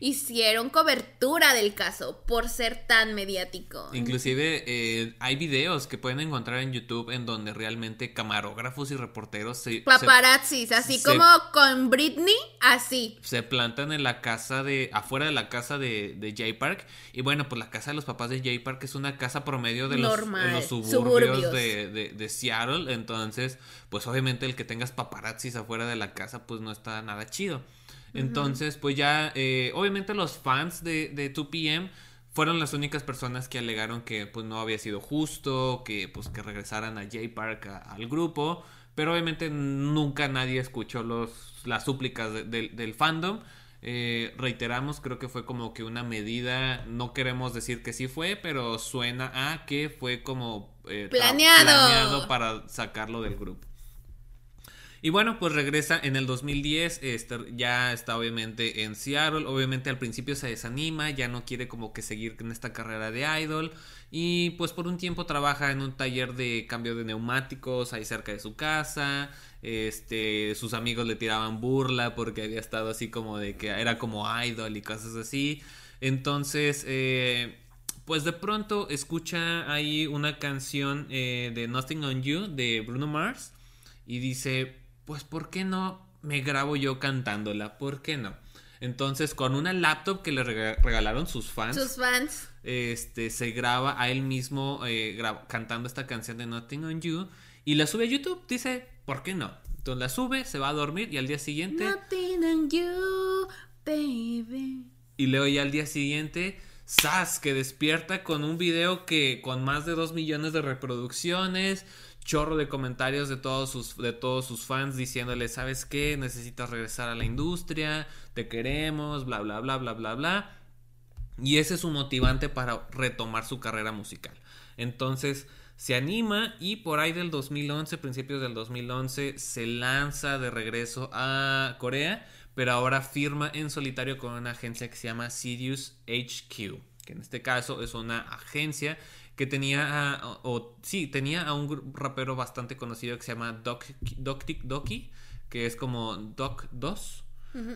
[SPEAKER 2] hicieron cobertura del caso por ser tan mediático.
[SPEAKER 1] Inclusive eh, hay videos que pueden encontrar en YouTube en donde realmente camarógrafos y reporteros se...
[SPEAKER 2] Paparazzis, así como con Britney, así.
[SPEAKER 1] Se plantan en la casa de... afuera de la casa de, de Jay Park. Y bueno, pues la casa de los papás de Jay Park es una casa promedio de los, los suburbios, De, de, Seattle. Entonces, pues obviamente el que tengas paparazzis afuera de la casa, pues no está nada chido. Entonces, pues ya, eh, obviamente los fans de, de 2PM fueron las únicas personas que alegaron que pues no había sido justo, que pues que regresaran a Jay Park al grupo, pero obviamente nunca nadie escuchó los, las súplicas del fandom. Eh, reiteramos, creo que fue como que una medida, no queremos decir que sí fue, pero suena a que fue como
[SPEAKER 2] eh, planeado.
[SPEAKER 1] para sacarlo del grupo. Y bueno, pues regresa en el 2010, este, ya está obviamente en Seattle, obviamente al principio se desanima, ya no quiere como que seguir en esta carrera de idol y pues por un tiempo trabaja en un taller de cambio de neumáticos ahí cerca de su casa, este, sus amigos le tiraban burla porque había estado así como de que era como idol y cosas así, entonces... Eh, pues de pronto escucha ahí una canción eh, de Nothing on You de Bruno Mars y dice, pues ¿por qué no me grabo yo cantándola? ¿Por qué no? Entonces, con una laptop que le regalaron sus fans.
[SPEAKER 2] Sus fans.
[SPEAKER 1] Este, se graba a él mismo eh, cantando esta canción de Nothing on You y la sube a YouTube. Dice, ¿por qué no? Entonces la sube, se va a dormir y al día siguiente.
[SPEAKER 2] Nothing on you, baby.
[SPEAKER 1] Y luego ya al día siguiente, ¡Sas! Que despierta con un video que con más de 2 millones de reproducciones chorro de comentarios de todos sus, de todos sus fans diciéndole, ¿sabes qué? Necesitas regresar a la industria, te queremos, bla, bla, bla, bla, bla, bla. Y ese es su motivante para retomar su carrera musical. Entonces se anima y por ahí del 2011, principios del 2011, se lanza de regreso a Corea, pero ahora firma en solitario con una agencia que se llama Sirius HQ, que en este caso es una agencia que tenía, a, o, sí, tenía a un rapero bastante conocido que se llama Doc, Doc Doki, que es como Doc 2.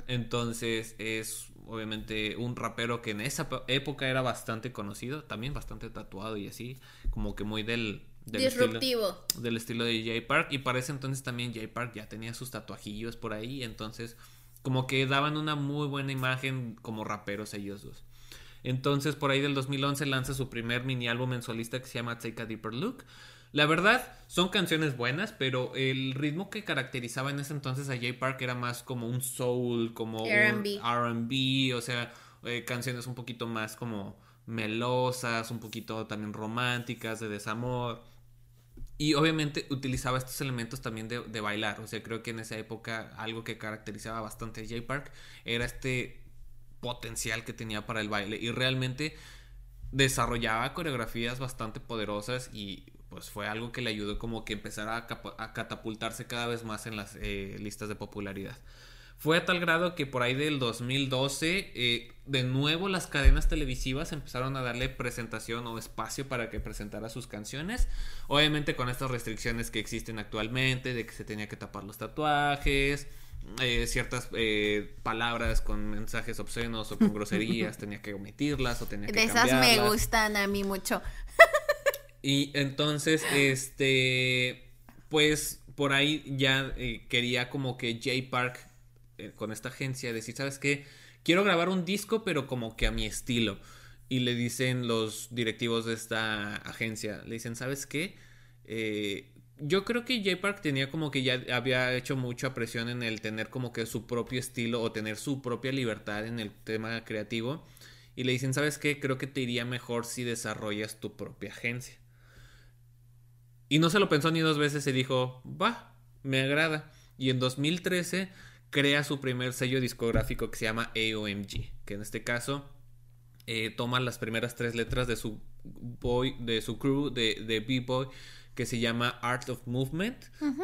[SPEAKER 1] Entonces es obviamente un rapero que en esa época era bastante conocido, también bastante tatuado y así, como que muy del... del
[SPEAKER 2] Disruptivo.
[SPEAKER 1] Estilo, del estilo de Jay Park. Y para ese entonces también Jay Park ya tenía sus tatuajillos por ahí, entonces como que daban una muy buena imagen como raperos ellos dos. Entonces, por ahí del 2011 lanza su primer mini álbum mensualista que se llama Take a Deeper Look. La verdad, son canciones buenas, pero el ritmo que caracterizaba en ese entonces a Jay Park era más como un soul, como RB, o sea, eh, canciones un poquito más como melosas, un poquito también románticas, de desamor. Y obviamente utilizaba estos elementos también de, de, bailar. O sea, creo que en esa época algo que caracterizaba bastante a Jay Park era este potencial que tenía para el baile y realmente desarrollaba coreografías bastante poderosas y pues fue algo que le ayudó como que empezara a, catapultarse cada vez más en las eh, listas de popularidad. Fue a tal grado que por ahí del 2012, eh, de nuevo las cadenas televisivas empezaron a darle presentación o espacio para que presentara sus canciones. Obviamente con estas restricciones que existen actualmente, de que se tenía que tapar los tatuajes, eh, ciertas eh, palabras con mensajes obscenos o con (laughs) groserías, tenía que omitirlas o tenía que
[SPEAKER 2] De esas me gustan a mí mucho.
[SPEAKER 1] y entonces, este, pues por ahí ya eh, quería como que Jay Park con esta agencia decir, ¿sabes qué? Quiero grabar un disco pero como que a mi estilo. Y le dicen los directivos de esta agencia, le dicen, ¿sabes qué? Eh, yo creo que Jay Park tenía como que ya había hecho mucha presión en el tener como que su propio estilo o tener su propia libertad en el tema creativo. Y le dicen, ¿sabes qué? Creo que te iría mejor si desarrollas tu propia agencia. Y no se lo pensó ni dos veces y dijo, va, me agrada. Y en 2013 crea su primer sello discográfico que se llama AOMG, que en este caso eh, toma las primeras tres letras de su boy, de su crew de, de B-Boy que se llama Art of Movement.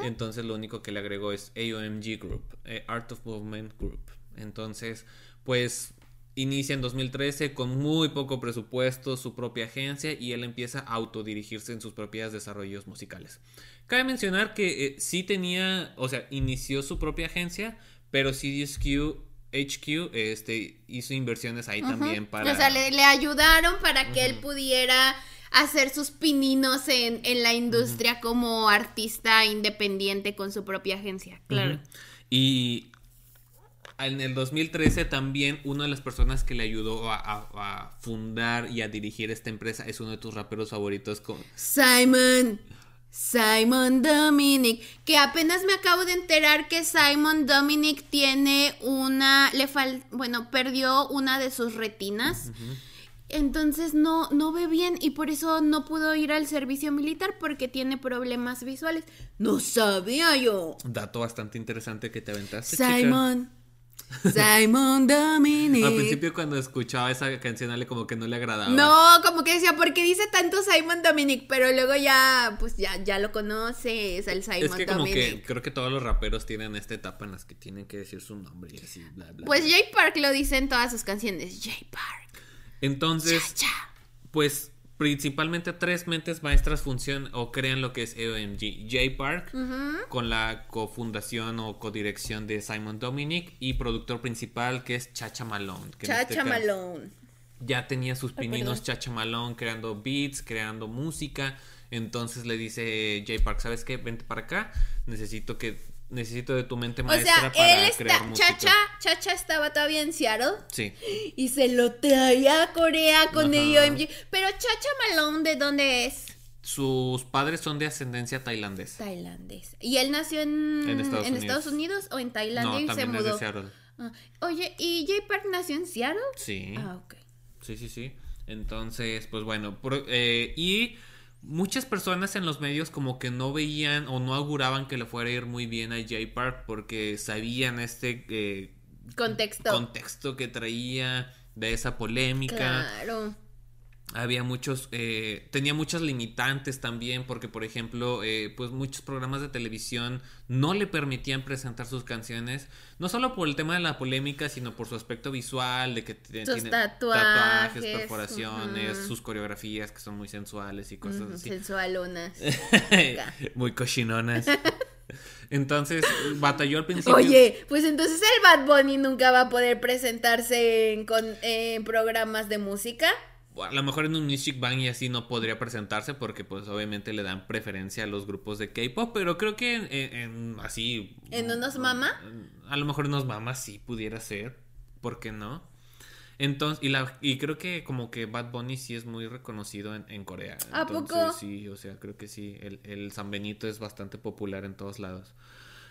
[SPEAKER 1] Entonces lo único que le agregó es AOMG Group, eh, Art of Movement Group. Entonces, pues inicia en 2013 con muy poco presupuesto su propia agencia y él empieza a autodirigirse en sus propios desarrollos musicales. Cabe mencionar que eh, sí tenía, o sea, inició su propia agencia, pero CDSQ HQ este, hizo inversiones ahí también para...
[SPEAKER 2] O sea, le, ayudaron para que él pudiera hacer sus pininos en, la industria como artista independiente con su propia agencia, claro.
[SPEAKER 1] Y en el 2013 también una de las personas que le ayudó a, fundar y a dirigir esta empresa es uno de tus raperos favoritos con
[SPEAKER 2] Simon. Simon Dominic, que apenas me acabo de enterar que Simon Dominic tiene una, le fal, bueno, perdió una de sus retinas. Entonces no, no ve bien y por eso no pudo ir al servicio militar porque tiene problemas visuales. No sabía yo.
[SPEAKER 1] Dato bastante interesante que te aventaste.
[SPEAKER 2] Simon. Simon Dominic.
[SPEAKER 1] Al principio cuando escuchaba esa canción Ale como que no le agradaba.
[SPEAKER 2] No, como que decía, ¿por qué dice tanto Simon Dominic? Pero luego ya, pues ya, ya lo conoces, el Simon Es que como que
[SPEAKER 1] creo que todos los raperos tienen esta etapa en las que tienen que decir su nombre y así, bla, bla.
[SPEAKER 2] Pues Jay Park lo dice en todas sus canciones, Jay Park.
[SPEAKER 1] Entonces, pues principalmente tres mentes maestras funcionan o crean lo que es EOMG. J Park, con la cofundación o codirección de Simon Dominic, y productor principal que es Chacha Malone.
[SPEAKER 2] Este Chacha Malone.
[SPEAKER 1] Ya tenía sus pininos Chacha Malone creando beats, creando música. Entonces le dice J Park, ¿sabes qué? Vente para acá. Necesito que necesito de tu mente maestra o sea, él está,
[SPEAKER 2] Chacha, Chacha estaba todavía en Seattle. Sí. Y se lo traía a Corea con el OMG. Pero Chacha Malone, ¿de dónde es?
[SPEAKER 1] Sus padres son de ascendencia tailandesa.
[SPEAKER 2] Tailandés. ¿Y él nació en, en, Estados, Unidos. o en Tailandia y se mudó? Ah, oye, ¿y Jay Park nació en Seattle?
[SPEAKER 1] Sí.
[SPEAKER 2] Ah, ok.
[SPEAKER 1] Sí, sí, sí. Entonces, pues bueno, eh, y muchas personas en los medios como que no veían o no auguraban que le fuera a ir muy bien a Jay Park porque sabían este eh,
[SPEAKER 2] contexto.
[SPEAKER 1] contexto que traía de esa polémica.
[SPEAKER 2] Claro
[SPEAKER 1] había muchos, eh, tenía muchas limitantes también, porque por ejemplo, eh, pues muchos programas de televisión no le permitían presentar sus canciones, no solo por el tema de la polémica, sino por su aspecto visual, de que tiene
[SPEAKER 2] tatuajes,
[SPEAKER 1] perforaciones, sus coreografías que son muy sensuales y cosas así.
[SPEAKER 2] Sensualonas. (laughs)
[SPEAKER 1] muy cochinonas. (laughs) Entonces, batalló al principio.
[SPEAKER 2] Oye, pues entonces el Bad Bunny nunca va a poder presentarse en, con, en programas de música
[SPEAKER 1] a lo mejor en un Music Bank y así no podría presentarse porque pues obviamente le dan preferencia a los grupos de K-pop, pero creo que en, así...
[SPEAKER 2] ¿En unos mama?
[SPEAKER 1] A lo mejor en unos mamas sí pudiera ser, ¿por qué no? Entonces, y, la, y creo que como que Bad Bunny sí es muy reconocido en, Corea.
[SPEAKER 2] ¿A poco?
[SPEAKER 1] Sí, o sea, creo que sí, el, el San Benito es bastante popular en todos lados.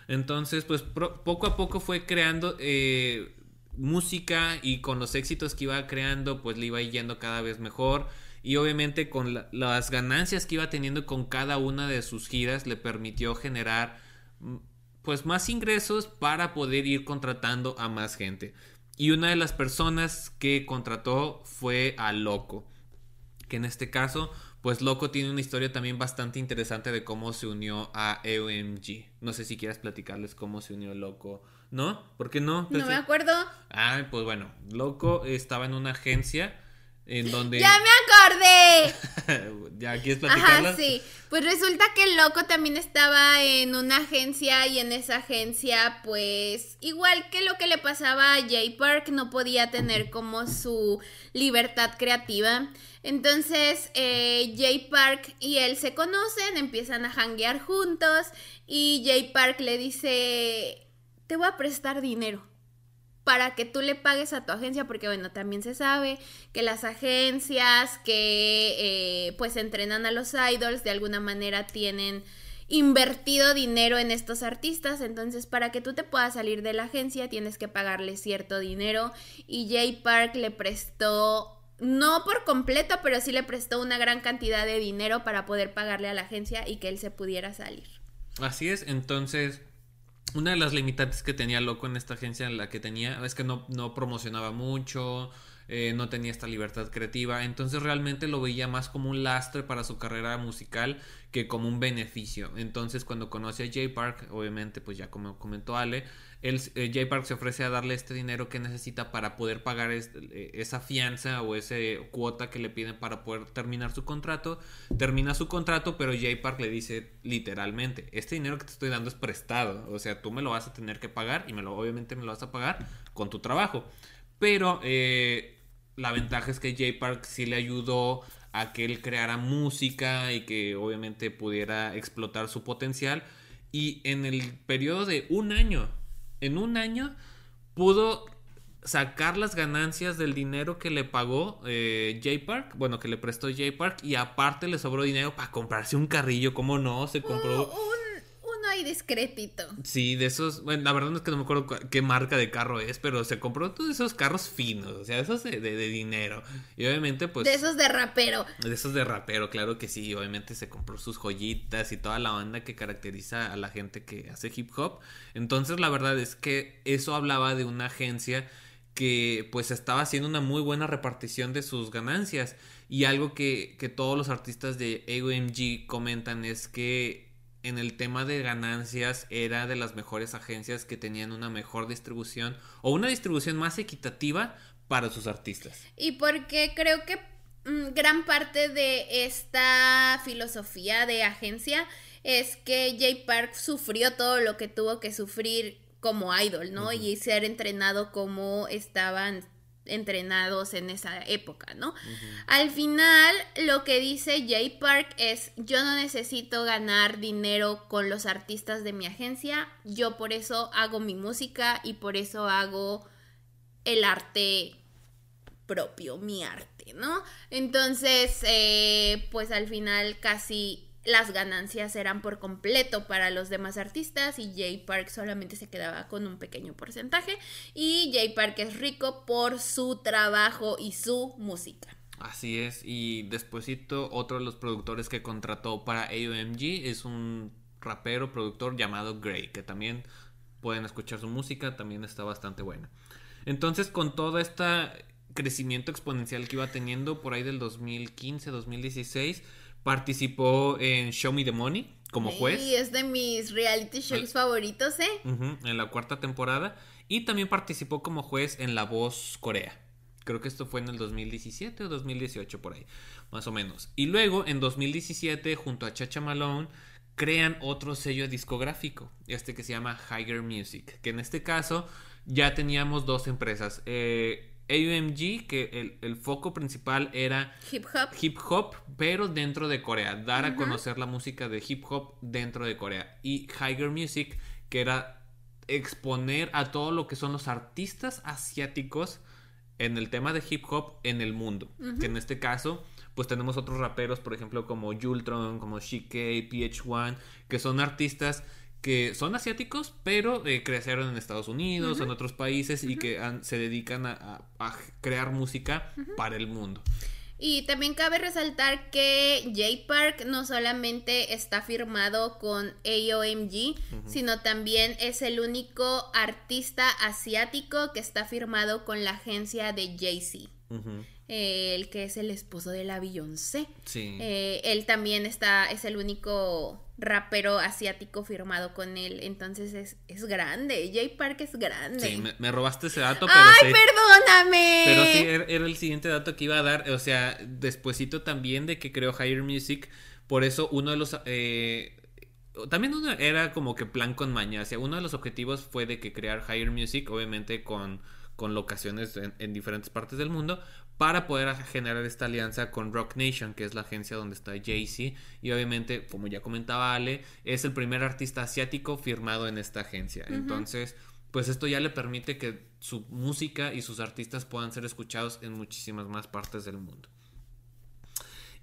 [SPEAKER 1] Entonces, pues poco a poco fue creando... Eh, música y con los éxitos que iba creando, pues le iba yendo cada vez mejor. Y obviamente con las ganancias que iba teniendo con cada una de sus giras le permitió generar mm, pues más ingresos para poder ir contratando a más gente. Y una de las personas que contrató fue a Loco. Que en este caso, pues Loco tiene una historia también bastante interesante de cómo se unió a EOMG. No sé si quieras platicarles cómo se unió Loco ¿No? ¿Por qué no?
[SPEAKER 2] No me acuerdo.
[SPEAKER 1] Ah, pues bueno, Loco estaba en una agencia en donde...
[SPEAKER 2] ¡Ya me
[SPEAKER 1] acordé! (laughs) ¿Ya quieres platicarla?
[SPEAKER 2] Ajá, sí. Pues resulta que el Loco también estaba en una agencia y en esa agencia, pues, igual que lo que le pasaba a Jay Park, no podía tener como su libertad creativa. Entonces, eh, Jay Park y él se conocen, empiezan a hanguear juntos y Jay Park le dice te voy a prestar dinero para que tú le pagues a tu agencia, porque bueno, también se sabe que las agencias que eh, pues entrenan a los idols de alguna manera tienen invertido dinero en estos artistas, entonces para que tú te puedas salir de la agencia tienes que pagarle cierto dinero y Jay Park le prestó no por completo, pero sí le prestó una gran cantidad de dinero para poder pagarle a la agencia y que él se pudiera salir.
[SPEAKER 1] Así es, entonces una de las limitantes que tenía Loco en esta agencia en la que tenía es que no, no promocionaba mucho, eh, no tenía esta libertad creativa, entonces realmente lo veía más como un lastre para su carrera musical que como un beneficio. Entonces cuando conoce a Jay Park, obviamente pues ya como comentó Ale, el, eh, Jay Park se ofrece a darle este dinero que necesita para poder pagar eh, esa fianza o esa cuota que le piden para poder terminar su contrato. Termina su contrato, pero Jay Park le dice literalmente, este dinero que te estoy dando es prestado, o sea, tú me lo vas a tener que pagar y me lo, obviamente me lo vas a pagar con tu trabajo. Pero eh, la ventaja es que Jay Park sí le ayudó a que él creara música y que obviamente pudiera explotar su potencial. Y en el periodo de un año, en un año, pudo sacar las ganancias del dinero que le pagó eh, Jay Park, bueno, que le prestó Jay Park, y aparte le sobró dinero para comprarse un carrillo, ¿cómo no? Se compró...
[SPEAKER 2] un y discretito.
[SPEAKER 1] Sí, de esos, bueno, la verdad no es que no me acuerdo qué marca de carro es, pero se compró todos esos carros finos, o sea, esos de, dinero. Y obviamente, pues...
[SPEAKER 2] De esos de rapero.
[SPEAKER 1] De esos de rapero, claro que sí, obviamente se compró sus joyitas y toda la banda que caracteriza a la gente que hace hip hop. Entonces, la verdad es que eso hablaba de una agencia que pues estaba haciendo una muy buena repartición de sus ganancias. Y algo que, que todos los artistas de AOMG comentan es que en el tema de ganancias era de las mejores agencias que tenían una mejor distribución o una distribución más equitativa para sus artistas.
[SPEAKER 2] Y porque creo que mm, gran parte de esta filosofía de agencia es que Jay Park sufrió todo lo que tuvo que sufrir como idol, ¿no? Y ser entrenado como estaban entrenados en esa época, ¿no? Al final, lo que dice Jay Park es, yo no necesito ganar dinero con los artistas de mi agencia, yo por eso hago mi música y por eso hago el arte propio, mi arte, ¿no? Entonces, eh, pues al final casi las ganancias eran por completo para los demás artistas y Jay Park solamente se quedaba con un pequeño porcentaje y Jay Park es rico por su trabajo y su música.
[SPEAKER 1] Así es, y despuesito otro de los productores que contrató para AOMG es un rapero, productor llamado Gray, que también pueden escuchar su música, también está bastante buena. Entonces, con todo este crecimiento exponencial que iba teniendo por ahí del 2015, 2016, Participó en Show Me the Money como juez.
[SPEAKER 2] Y es de mis reality shows favoritos, ¿eh?
[SPEAKER 1] en la cuarta temporada. Y también participó como juez en La Voz Corea. Creo que esto fue en el 2017 o 2018 por ahí, más o menos. Y luego en 2017 junto a Chacha Malone crean otro sello discográfico, este que se llama Higher Music, que en este caso ya teníamos dos empresas. Eh, AUMG, que el, foco principal era
[SPEAKER 2] hip hop.
[SPEAKER 1] hip hop, pero dentro de Corea, dar a conocer la música de hip hop dentro de Corea. Y Higher Music, que era exponer a todo lo que son los artistas asiáticos en el tema de hip hop en el mundo. Que en este caso, pues tenemos otros raperos, por ejemplo, como Jultron, como Shik, PH1, que son artistas que son asiáticos, pero eh, crecieron en Estados Unidos en otros países y que se dedican a, crear música para el mundo.
[SPEAKER 2] Y también cabe resaltar que J Park no solamente está firmado con AOMG, sino también es el único artista asiático que está firmado con la agencia de Jay-Z. El que es el esposo de la Beyoncé.
[SPEAKER 1] Sí.
[SPEAKER 2] Eh, él también está, es el único rapero asiático firmado con él. Entonces es, es grande. Jay Park es grande.
[SPEAKER 1] Sí, me, robaste ese dato, pero
[SPEAKER 2] ¡Ay, perdóname!
[SPEAKER 1] Pero sí, era, el siguiente dato que iba a dar. O sea, despuesito también de que creó Higher Music. Por eso uno de los... Eh, también uno era como que plan con maña. O sea, uno de los objetivos fue de que crear Higher Music, obviamente con con locaciones en, diferentes partes del mundo, para poder generar esta alianza con Rock Nation, que es la agencia donde está Jay-Z. Y obviamente, como ya comentaba Ale, es el primer artista asiático firmado en esta agencia. Entonces, pues esto ya le permite que su música y sus artistas puedan ser escuchados en muchísimas más partes del mundo.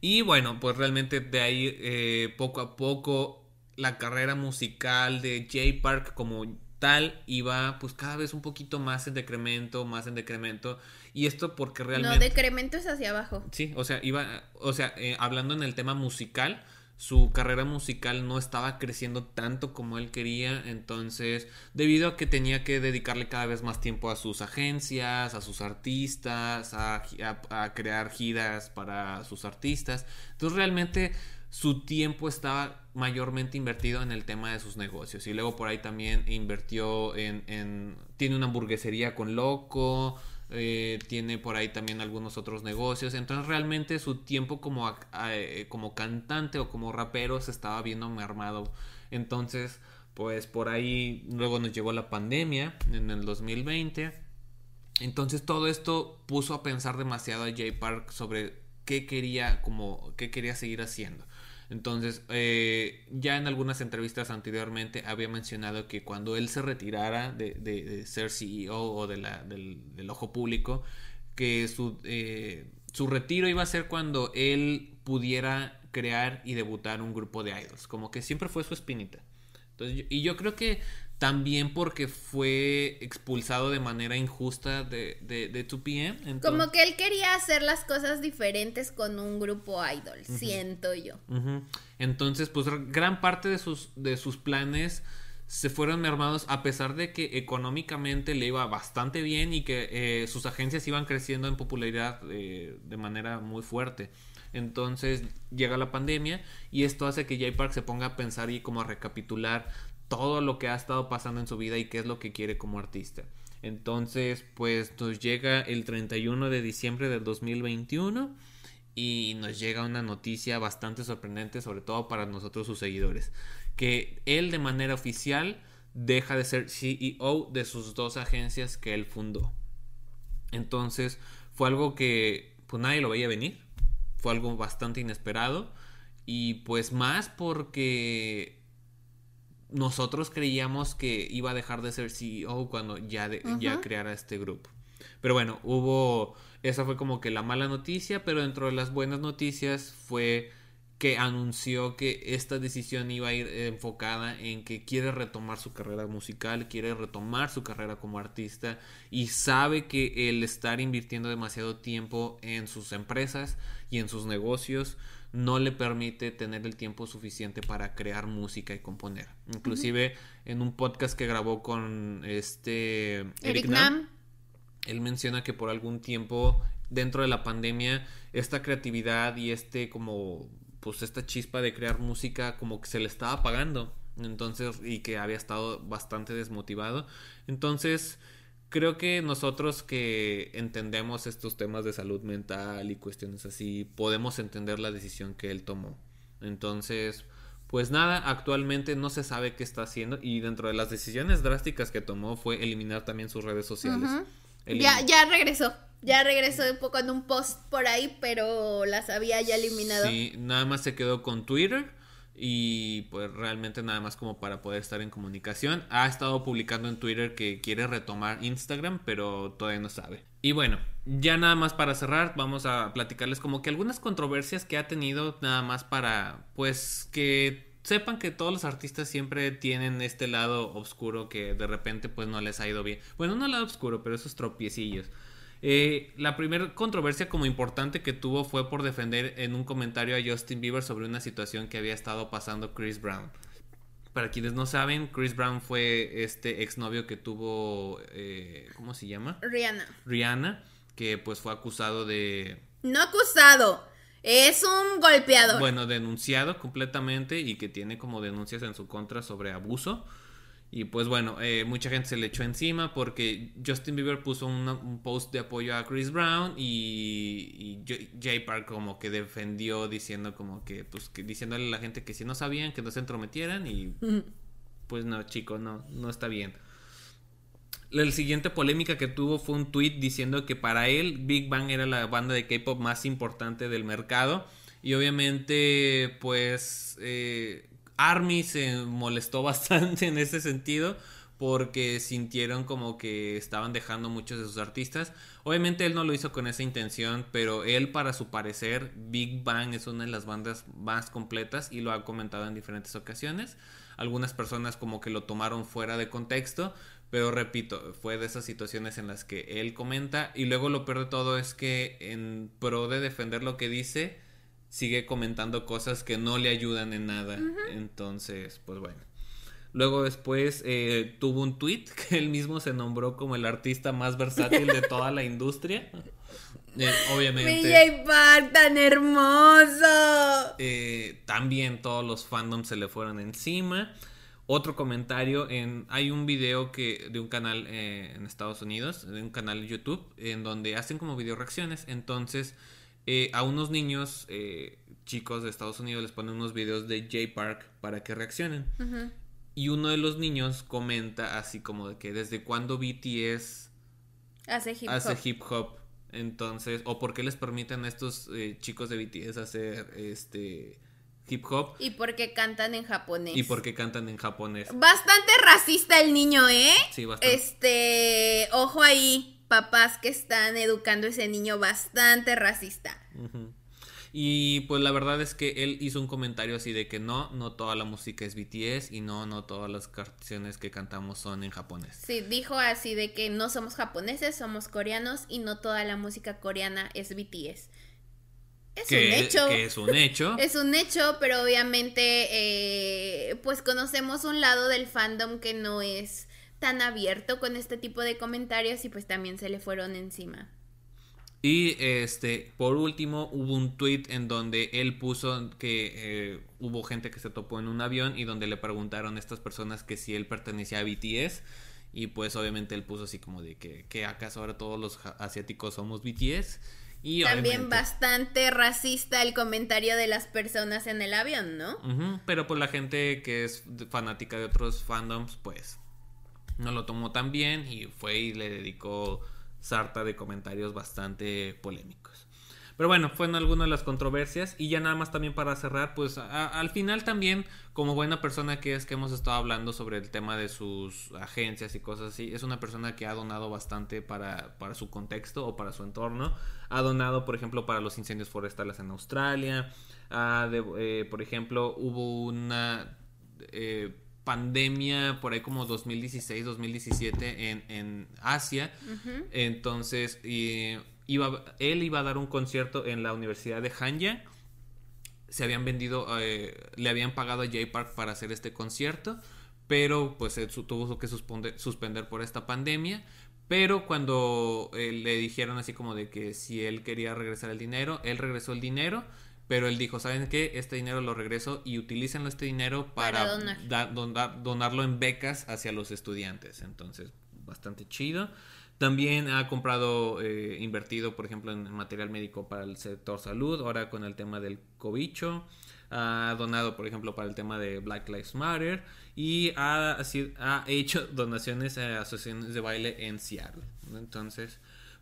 [SPEAKER 1] Y bueno, pues realmente de ahí eh, poco a poco la carrera musical de Jay Park como tal iba pues cada vez un poquito más en decremento, más en decremento. Y esto porque realmente...
[SPEAKER 2] No, decremento es hacia abajo.
[SPEAKER 1] Sí, o sea, iba, o sea, eh, hablando en el tema musical, su carrera musical no estaba creciendo tanto como él quería, entonces debido a que tenía que dedicarle cada vez más tiempo a sus agencias, a sus artistas, a, crear giras para sus artistas, entonces realmente su tiempo estaba mayormente invertido en el tema de sus negocios y luego por ahí también invirtió en, en tiene una hamburguesería con Loco, eh, tiene por ahí también algunos otros negocios. Entonces realmente su tiempo como, eh, como cantante o como rapero se estaba viendo mermado. Entonces, pues por ahí luego nos llegó la pandemia en el 2020. Entonces todo esto puso a pensar demasiado a Jay Park sobre qué quería, como, qué quería seguir haciendo. Entonces, eh, ya en algunas entrevistas anteriormente había mencionado que cuando él se retirara de, ser CEO o de la, del, ojo público, que su, eh, su retiro iba a ser cuando él pudiera crear y debutar un grupo de idols. Como que siempre fue su espinita. Entonces, y yo creo que también porque fue expulsado de manera injusta de, de, de 2PM.
[SPEAKER 2] Como que él quería hacer las cosas diferentes con un grupo idol, siento yo.
[SPEAKER 1] Entonces, pues gran parte de sus, de sus planes se fueron mermados a pesar de que económicamente le iba bastante bien y que eh, sus agencias iban creciendo en popularidad eh, de manera muy fuerte. Entonces llega la pandemia y esto hace que Jay Park se ponga a pensar y como a recapitular todo lo que ha estado pasando en su vida y qué es lo que quiere como artista. Entonces, pues nos llega el 31 de diciembre del 2021 y nos llega una noticia bastante sorprendente, sobre todo para nosotros sus seguidores, que él de manera oficial deja de ser CEO de sus dos agencias que él fundó. Entonces, fue algo que pues nadie lo veía venir, fue algo bastante inesperado y pues más porque nosotros creíamos que iba a dejar de ser CEO cuando ya, ya creara este grupo. Pero bueno, hubo, esa fue como que la mala noticia, pero dentro de las buenas noticias fue que anunció que esta decisión iba a ir enfocada en que quiere retomar su carrera musical, quiere retomar su carrera como artista y sabe que el estar invirtiendo demasiado tiempo en sus empresas y en sus negocios no le permite tener el tiempo suficiente para crear música y componer. Inclusive en un podcast que grabó con este Eric, Nam, él menciona que por algún tiempo dentro de la pandemia esta creatividad y este como pues esta chispa de crear música como que se le estaba apagando. Entonces, y que había estado bastante desmotivado. Entonces, creo que nosotros que entendemos estos temas de salud mental y cuestiones así, podemos entender la decisión que él tomó. Entonces, pues nada, actualmente no se sabe qué está haciendo y dentro de las decisiones drásticas que tomó fue eliminar también sus redes sociales.
[SPEAKER 2] Ya, ya regresó. Ya regresó un poco en un post por ahí, pero las había ya eliminado.
[SPEAKER 1] Sí, nada más se quedó con Twitter y pues realmente nada más como para poder estar en comunicación. Ha estado publicando en Twitter que quiere retomar Instagram, pero todavía no sabe. Y bueno, ya nada más para cerrar, vamos a platicarles como que algunas controversias que ha tenido nada más para pues que sepan que todos los artistas siempre tienen este lado oscuro que de repente pues no les ha ido bien. Bueno, no lado oscuro, pero esos tropiecillos. Eh, la primera controversia como importante que tuvo fue por defender en un comentario a Justin Bieber sobre una situación que había estado pasando Chris Brown. Para quienes no saben, Chris Brown fue este exnovio que tuvo, eh, ¿cómo se llama?
[SPEAKER 2] Rihanna.
[SPEAKER 1] Rihanna, que pues fue acusado de...
[SPEAKER 2] No acusado, es un golpeador.
[SPEAKER 1] Bueno, denunciado completamente y que tiene como denuncias en su contra sobre abuso. Y pues bueno, eh, mucha gente se le echó encima porque Justin Bieber puso un post de apoyo a Chris Brown y, Jay Park como que defendió diciendo como que, pues, que diciéndole a la gente que si no sabían, que no se entrometieran y (laughs) pues no, chico, no, no está bien. La siguiente polémica que tuvo fue un tweet diciendo que para él Big Bang era la banda de K-pop más importante del mercado y obviamente pues... Eh, Army se molestó (laughs) bastante en ese sentido porque sintieron como que estaban dejando muchos de sus artistas. Obviamente él no lo hizo con esa intención, pero él para su parecer Big Bang es una de las bandas más completas y lo ha comentado en diferentes ocasiones. Algunas personas como que lo tomaron fuera de contexto, pero repito, fue de esas situaciones en las que él comenta y luego lo peor de todo es que en pro de defender lo que dice, sigue comentando cosas que no le ayudan en nada. Entonces, pues bueno. Luego después eh, tuvo un tweet (laughs) que él mismo se nombró como el artista más versátil de toda la industria. (laughs) Eh, obviamente.
[SPEAKER 2] Park, tan hermoso.
[SPEAKER 1] Eh, también todos los fandoms se le fueron encima. Otro comentario en hay un video que de un canal eh, en Estados Unidos, de un canal de YouTube, en donde hacen como video reacciones. Entonces a unos niños chicos de Estados Unidos les ponen unos videos de J Park para que reaccionen. Y uno de los niños comenta así como de que desde cuándo BTS
[SPEAKER 2] hace hip hop.
[SPEAKER 1] Hace hip -hop? Entonces, o por qué les permiten a estos eh, chicos de BTS hacer este hip hop.
[SPEAKER 2] Y porque cantan en japonés.
[SPEAKER 1] Y porque cantan en japonés.
[SPEAKER 2] Bastante racista el niño, ¿eh?
[SPEAKER 1] Sí, bastante.
[SPEAKER 2] Este, ojo ahí, papás que están educando a ese niño bastante racista.
[SPEAKER 1] Y pues la verdad es que él hizo un comentario así de que no, no toda la música es BTS y no, no todas las canciones que cantamos son en japonés.
[SPEAKER 2] Sí, dijo así de que no somos japoneses, somos coreanos y no toda la música coreana es BTS. Es un hecho.
[SPEAKER 1] Que es un hecho. (laughs)
[SPEAKER 2] es un hecho, pero obviamente eh, pues conocemos un lado del fandom que no es tan abierto con este tipo de comentarios y pues también se le fueron encima.
[SPEAKER 1] Y este, por último, hubo un tweet en donde él puso que eh, hubo gente que se topó en un avión y donde le preguntaron a estas personas que si él pertenecía a BTS. Y pues obviamente él puso así como de que, que acaso ahora todos los asiáticos somos BTS. Y
[SPEAKER 2] También bastante racista el comentario de las personas en el avión, ¿no?
[SPEAKER 1] pero pues la gente que es fanática de otros fandoms, pues no lo tomó tan bien y fue y le dedicó sarta de comentarios bastante polémicos. Pero bueno, fueron algunas de las controversias y ya nada más también para cerrar, pues al final también como buena persona que es que hemos estado hablando sobre el tema de sus agencias y cosas así, es una persona que ha donado bastante para, para su contexto o para su entorno. Ha donado, por ejemplo, para los incendios forestales en Australia. Eh, por ejemplo, hubo una... Eh, pandemia por ahí como 2016, 2017 en, en Asia. Entonces, iba, él iba a dar un concierto en la Universidad de Hanya. Se habían vendido, eh, le habían pagado a J Park para hacer este concierto, pero pues tuvo que suspender, por esta pandemia. Pero cuando eh, le dijeron así como de que si él quería regresar el dinero, él regresó el dinero pero él dijo, ¿saben qué? Este dinero lo regreso y utilícenlo este dinero para, donarlo en becas hacia los estudiantes. Entonces, bastante chido. También ha comprado, eh, invertido, por ejemplo, en material médico para el sector salud, ahora con el tema del cobicho. Ha donado, por ejemplo, para el tema de Black Lives Matter. Y ha, ha hecho donaciones a asociaciones de baile en Seattle. Entonces,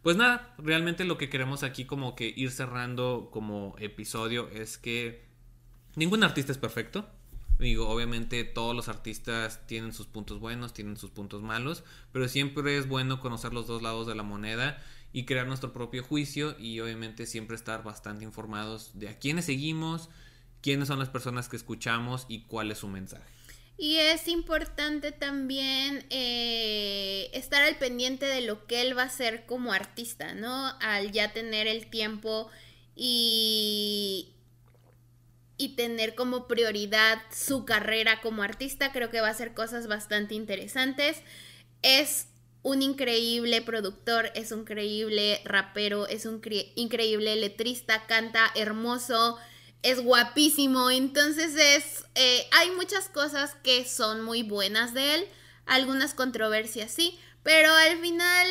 [SPEAKER 1] pues nada, realmente lo que queremos aquí como que ir cerrando como episodio es que ningún artista es perfecto. Digo, obviamente todos los artistas tienen sus puntos buenos, tienen sus puntos malos, pero siempre es bueno conocer los dos lados de la moneda y crear nuestro propio juicio y obviamente siempre estar bastante informados de a quiénes seguimos, quiénes son las personas que escuchamos y cuál es su mensaje.
[SPEAKER 2] Y es importante también eh, estar al pendiente de lo que él va a hacer como artista, ¿no? Al ya tener el tiempo y, y tener como prioridad su carrera como artista, creo que va a hacer cosas bastante interesantes. Es un increíble productor, es un increíble rapero, es un increíble letrista, canta hermoso es guapísimo, entonces es, eh, hay muchas cosas que son muy buenas de él, algunas controversias sí, pero al final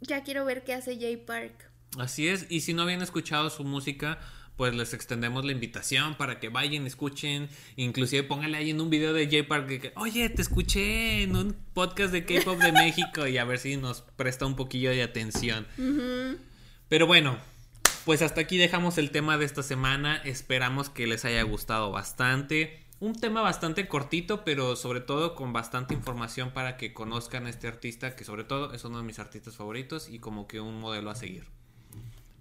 [SPEAKER 2] ya quiero ver qué hace Jay Park.
[SPEAKER 1] Así es, y si no habían escuchado su música, pues les extendemos la invitación para que vayan, escuchen, inclusive póngale ahí en un video de Jay Park que, oye, te escuché en un podcast de K-Pop de (laughs) México y a ver si nos presta un poquillo de atención. Pero bueno, pues hasta aquí dejamos el tema de esta semana. Esperamos que les haya gustado bastante. Un tema bastante cortito, pero sobre todo con bastante información para que conozcan a este artista, que sobre todo es uno de mis artistas favoritos y como que un modelo a seguir.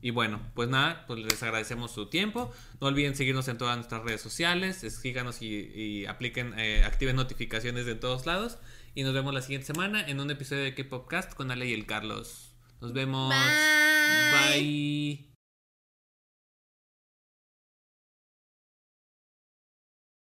[SPEAKER 1] Y bueno, pues nada, pues les agradecemos su tiempo. No olviden seguirnos en todas nuestras redes sociales, síganos y, apliquen, eh, activen notificaciones de todos lados. Y nos vemos la siguiente semana en un episodio de K-Popcast con Ale y el Carlos. Nos vemos.
[SPEAKER 2] Bye.
[SPEAKER 1] Bye.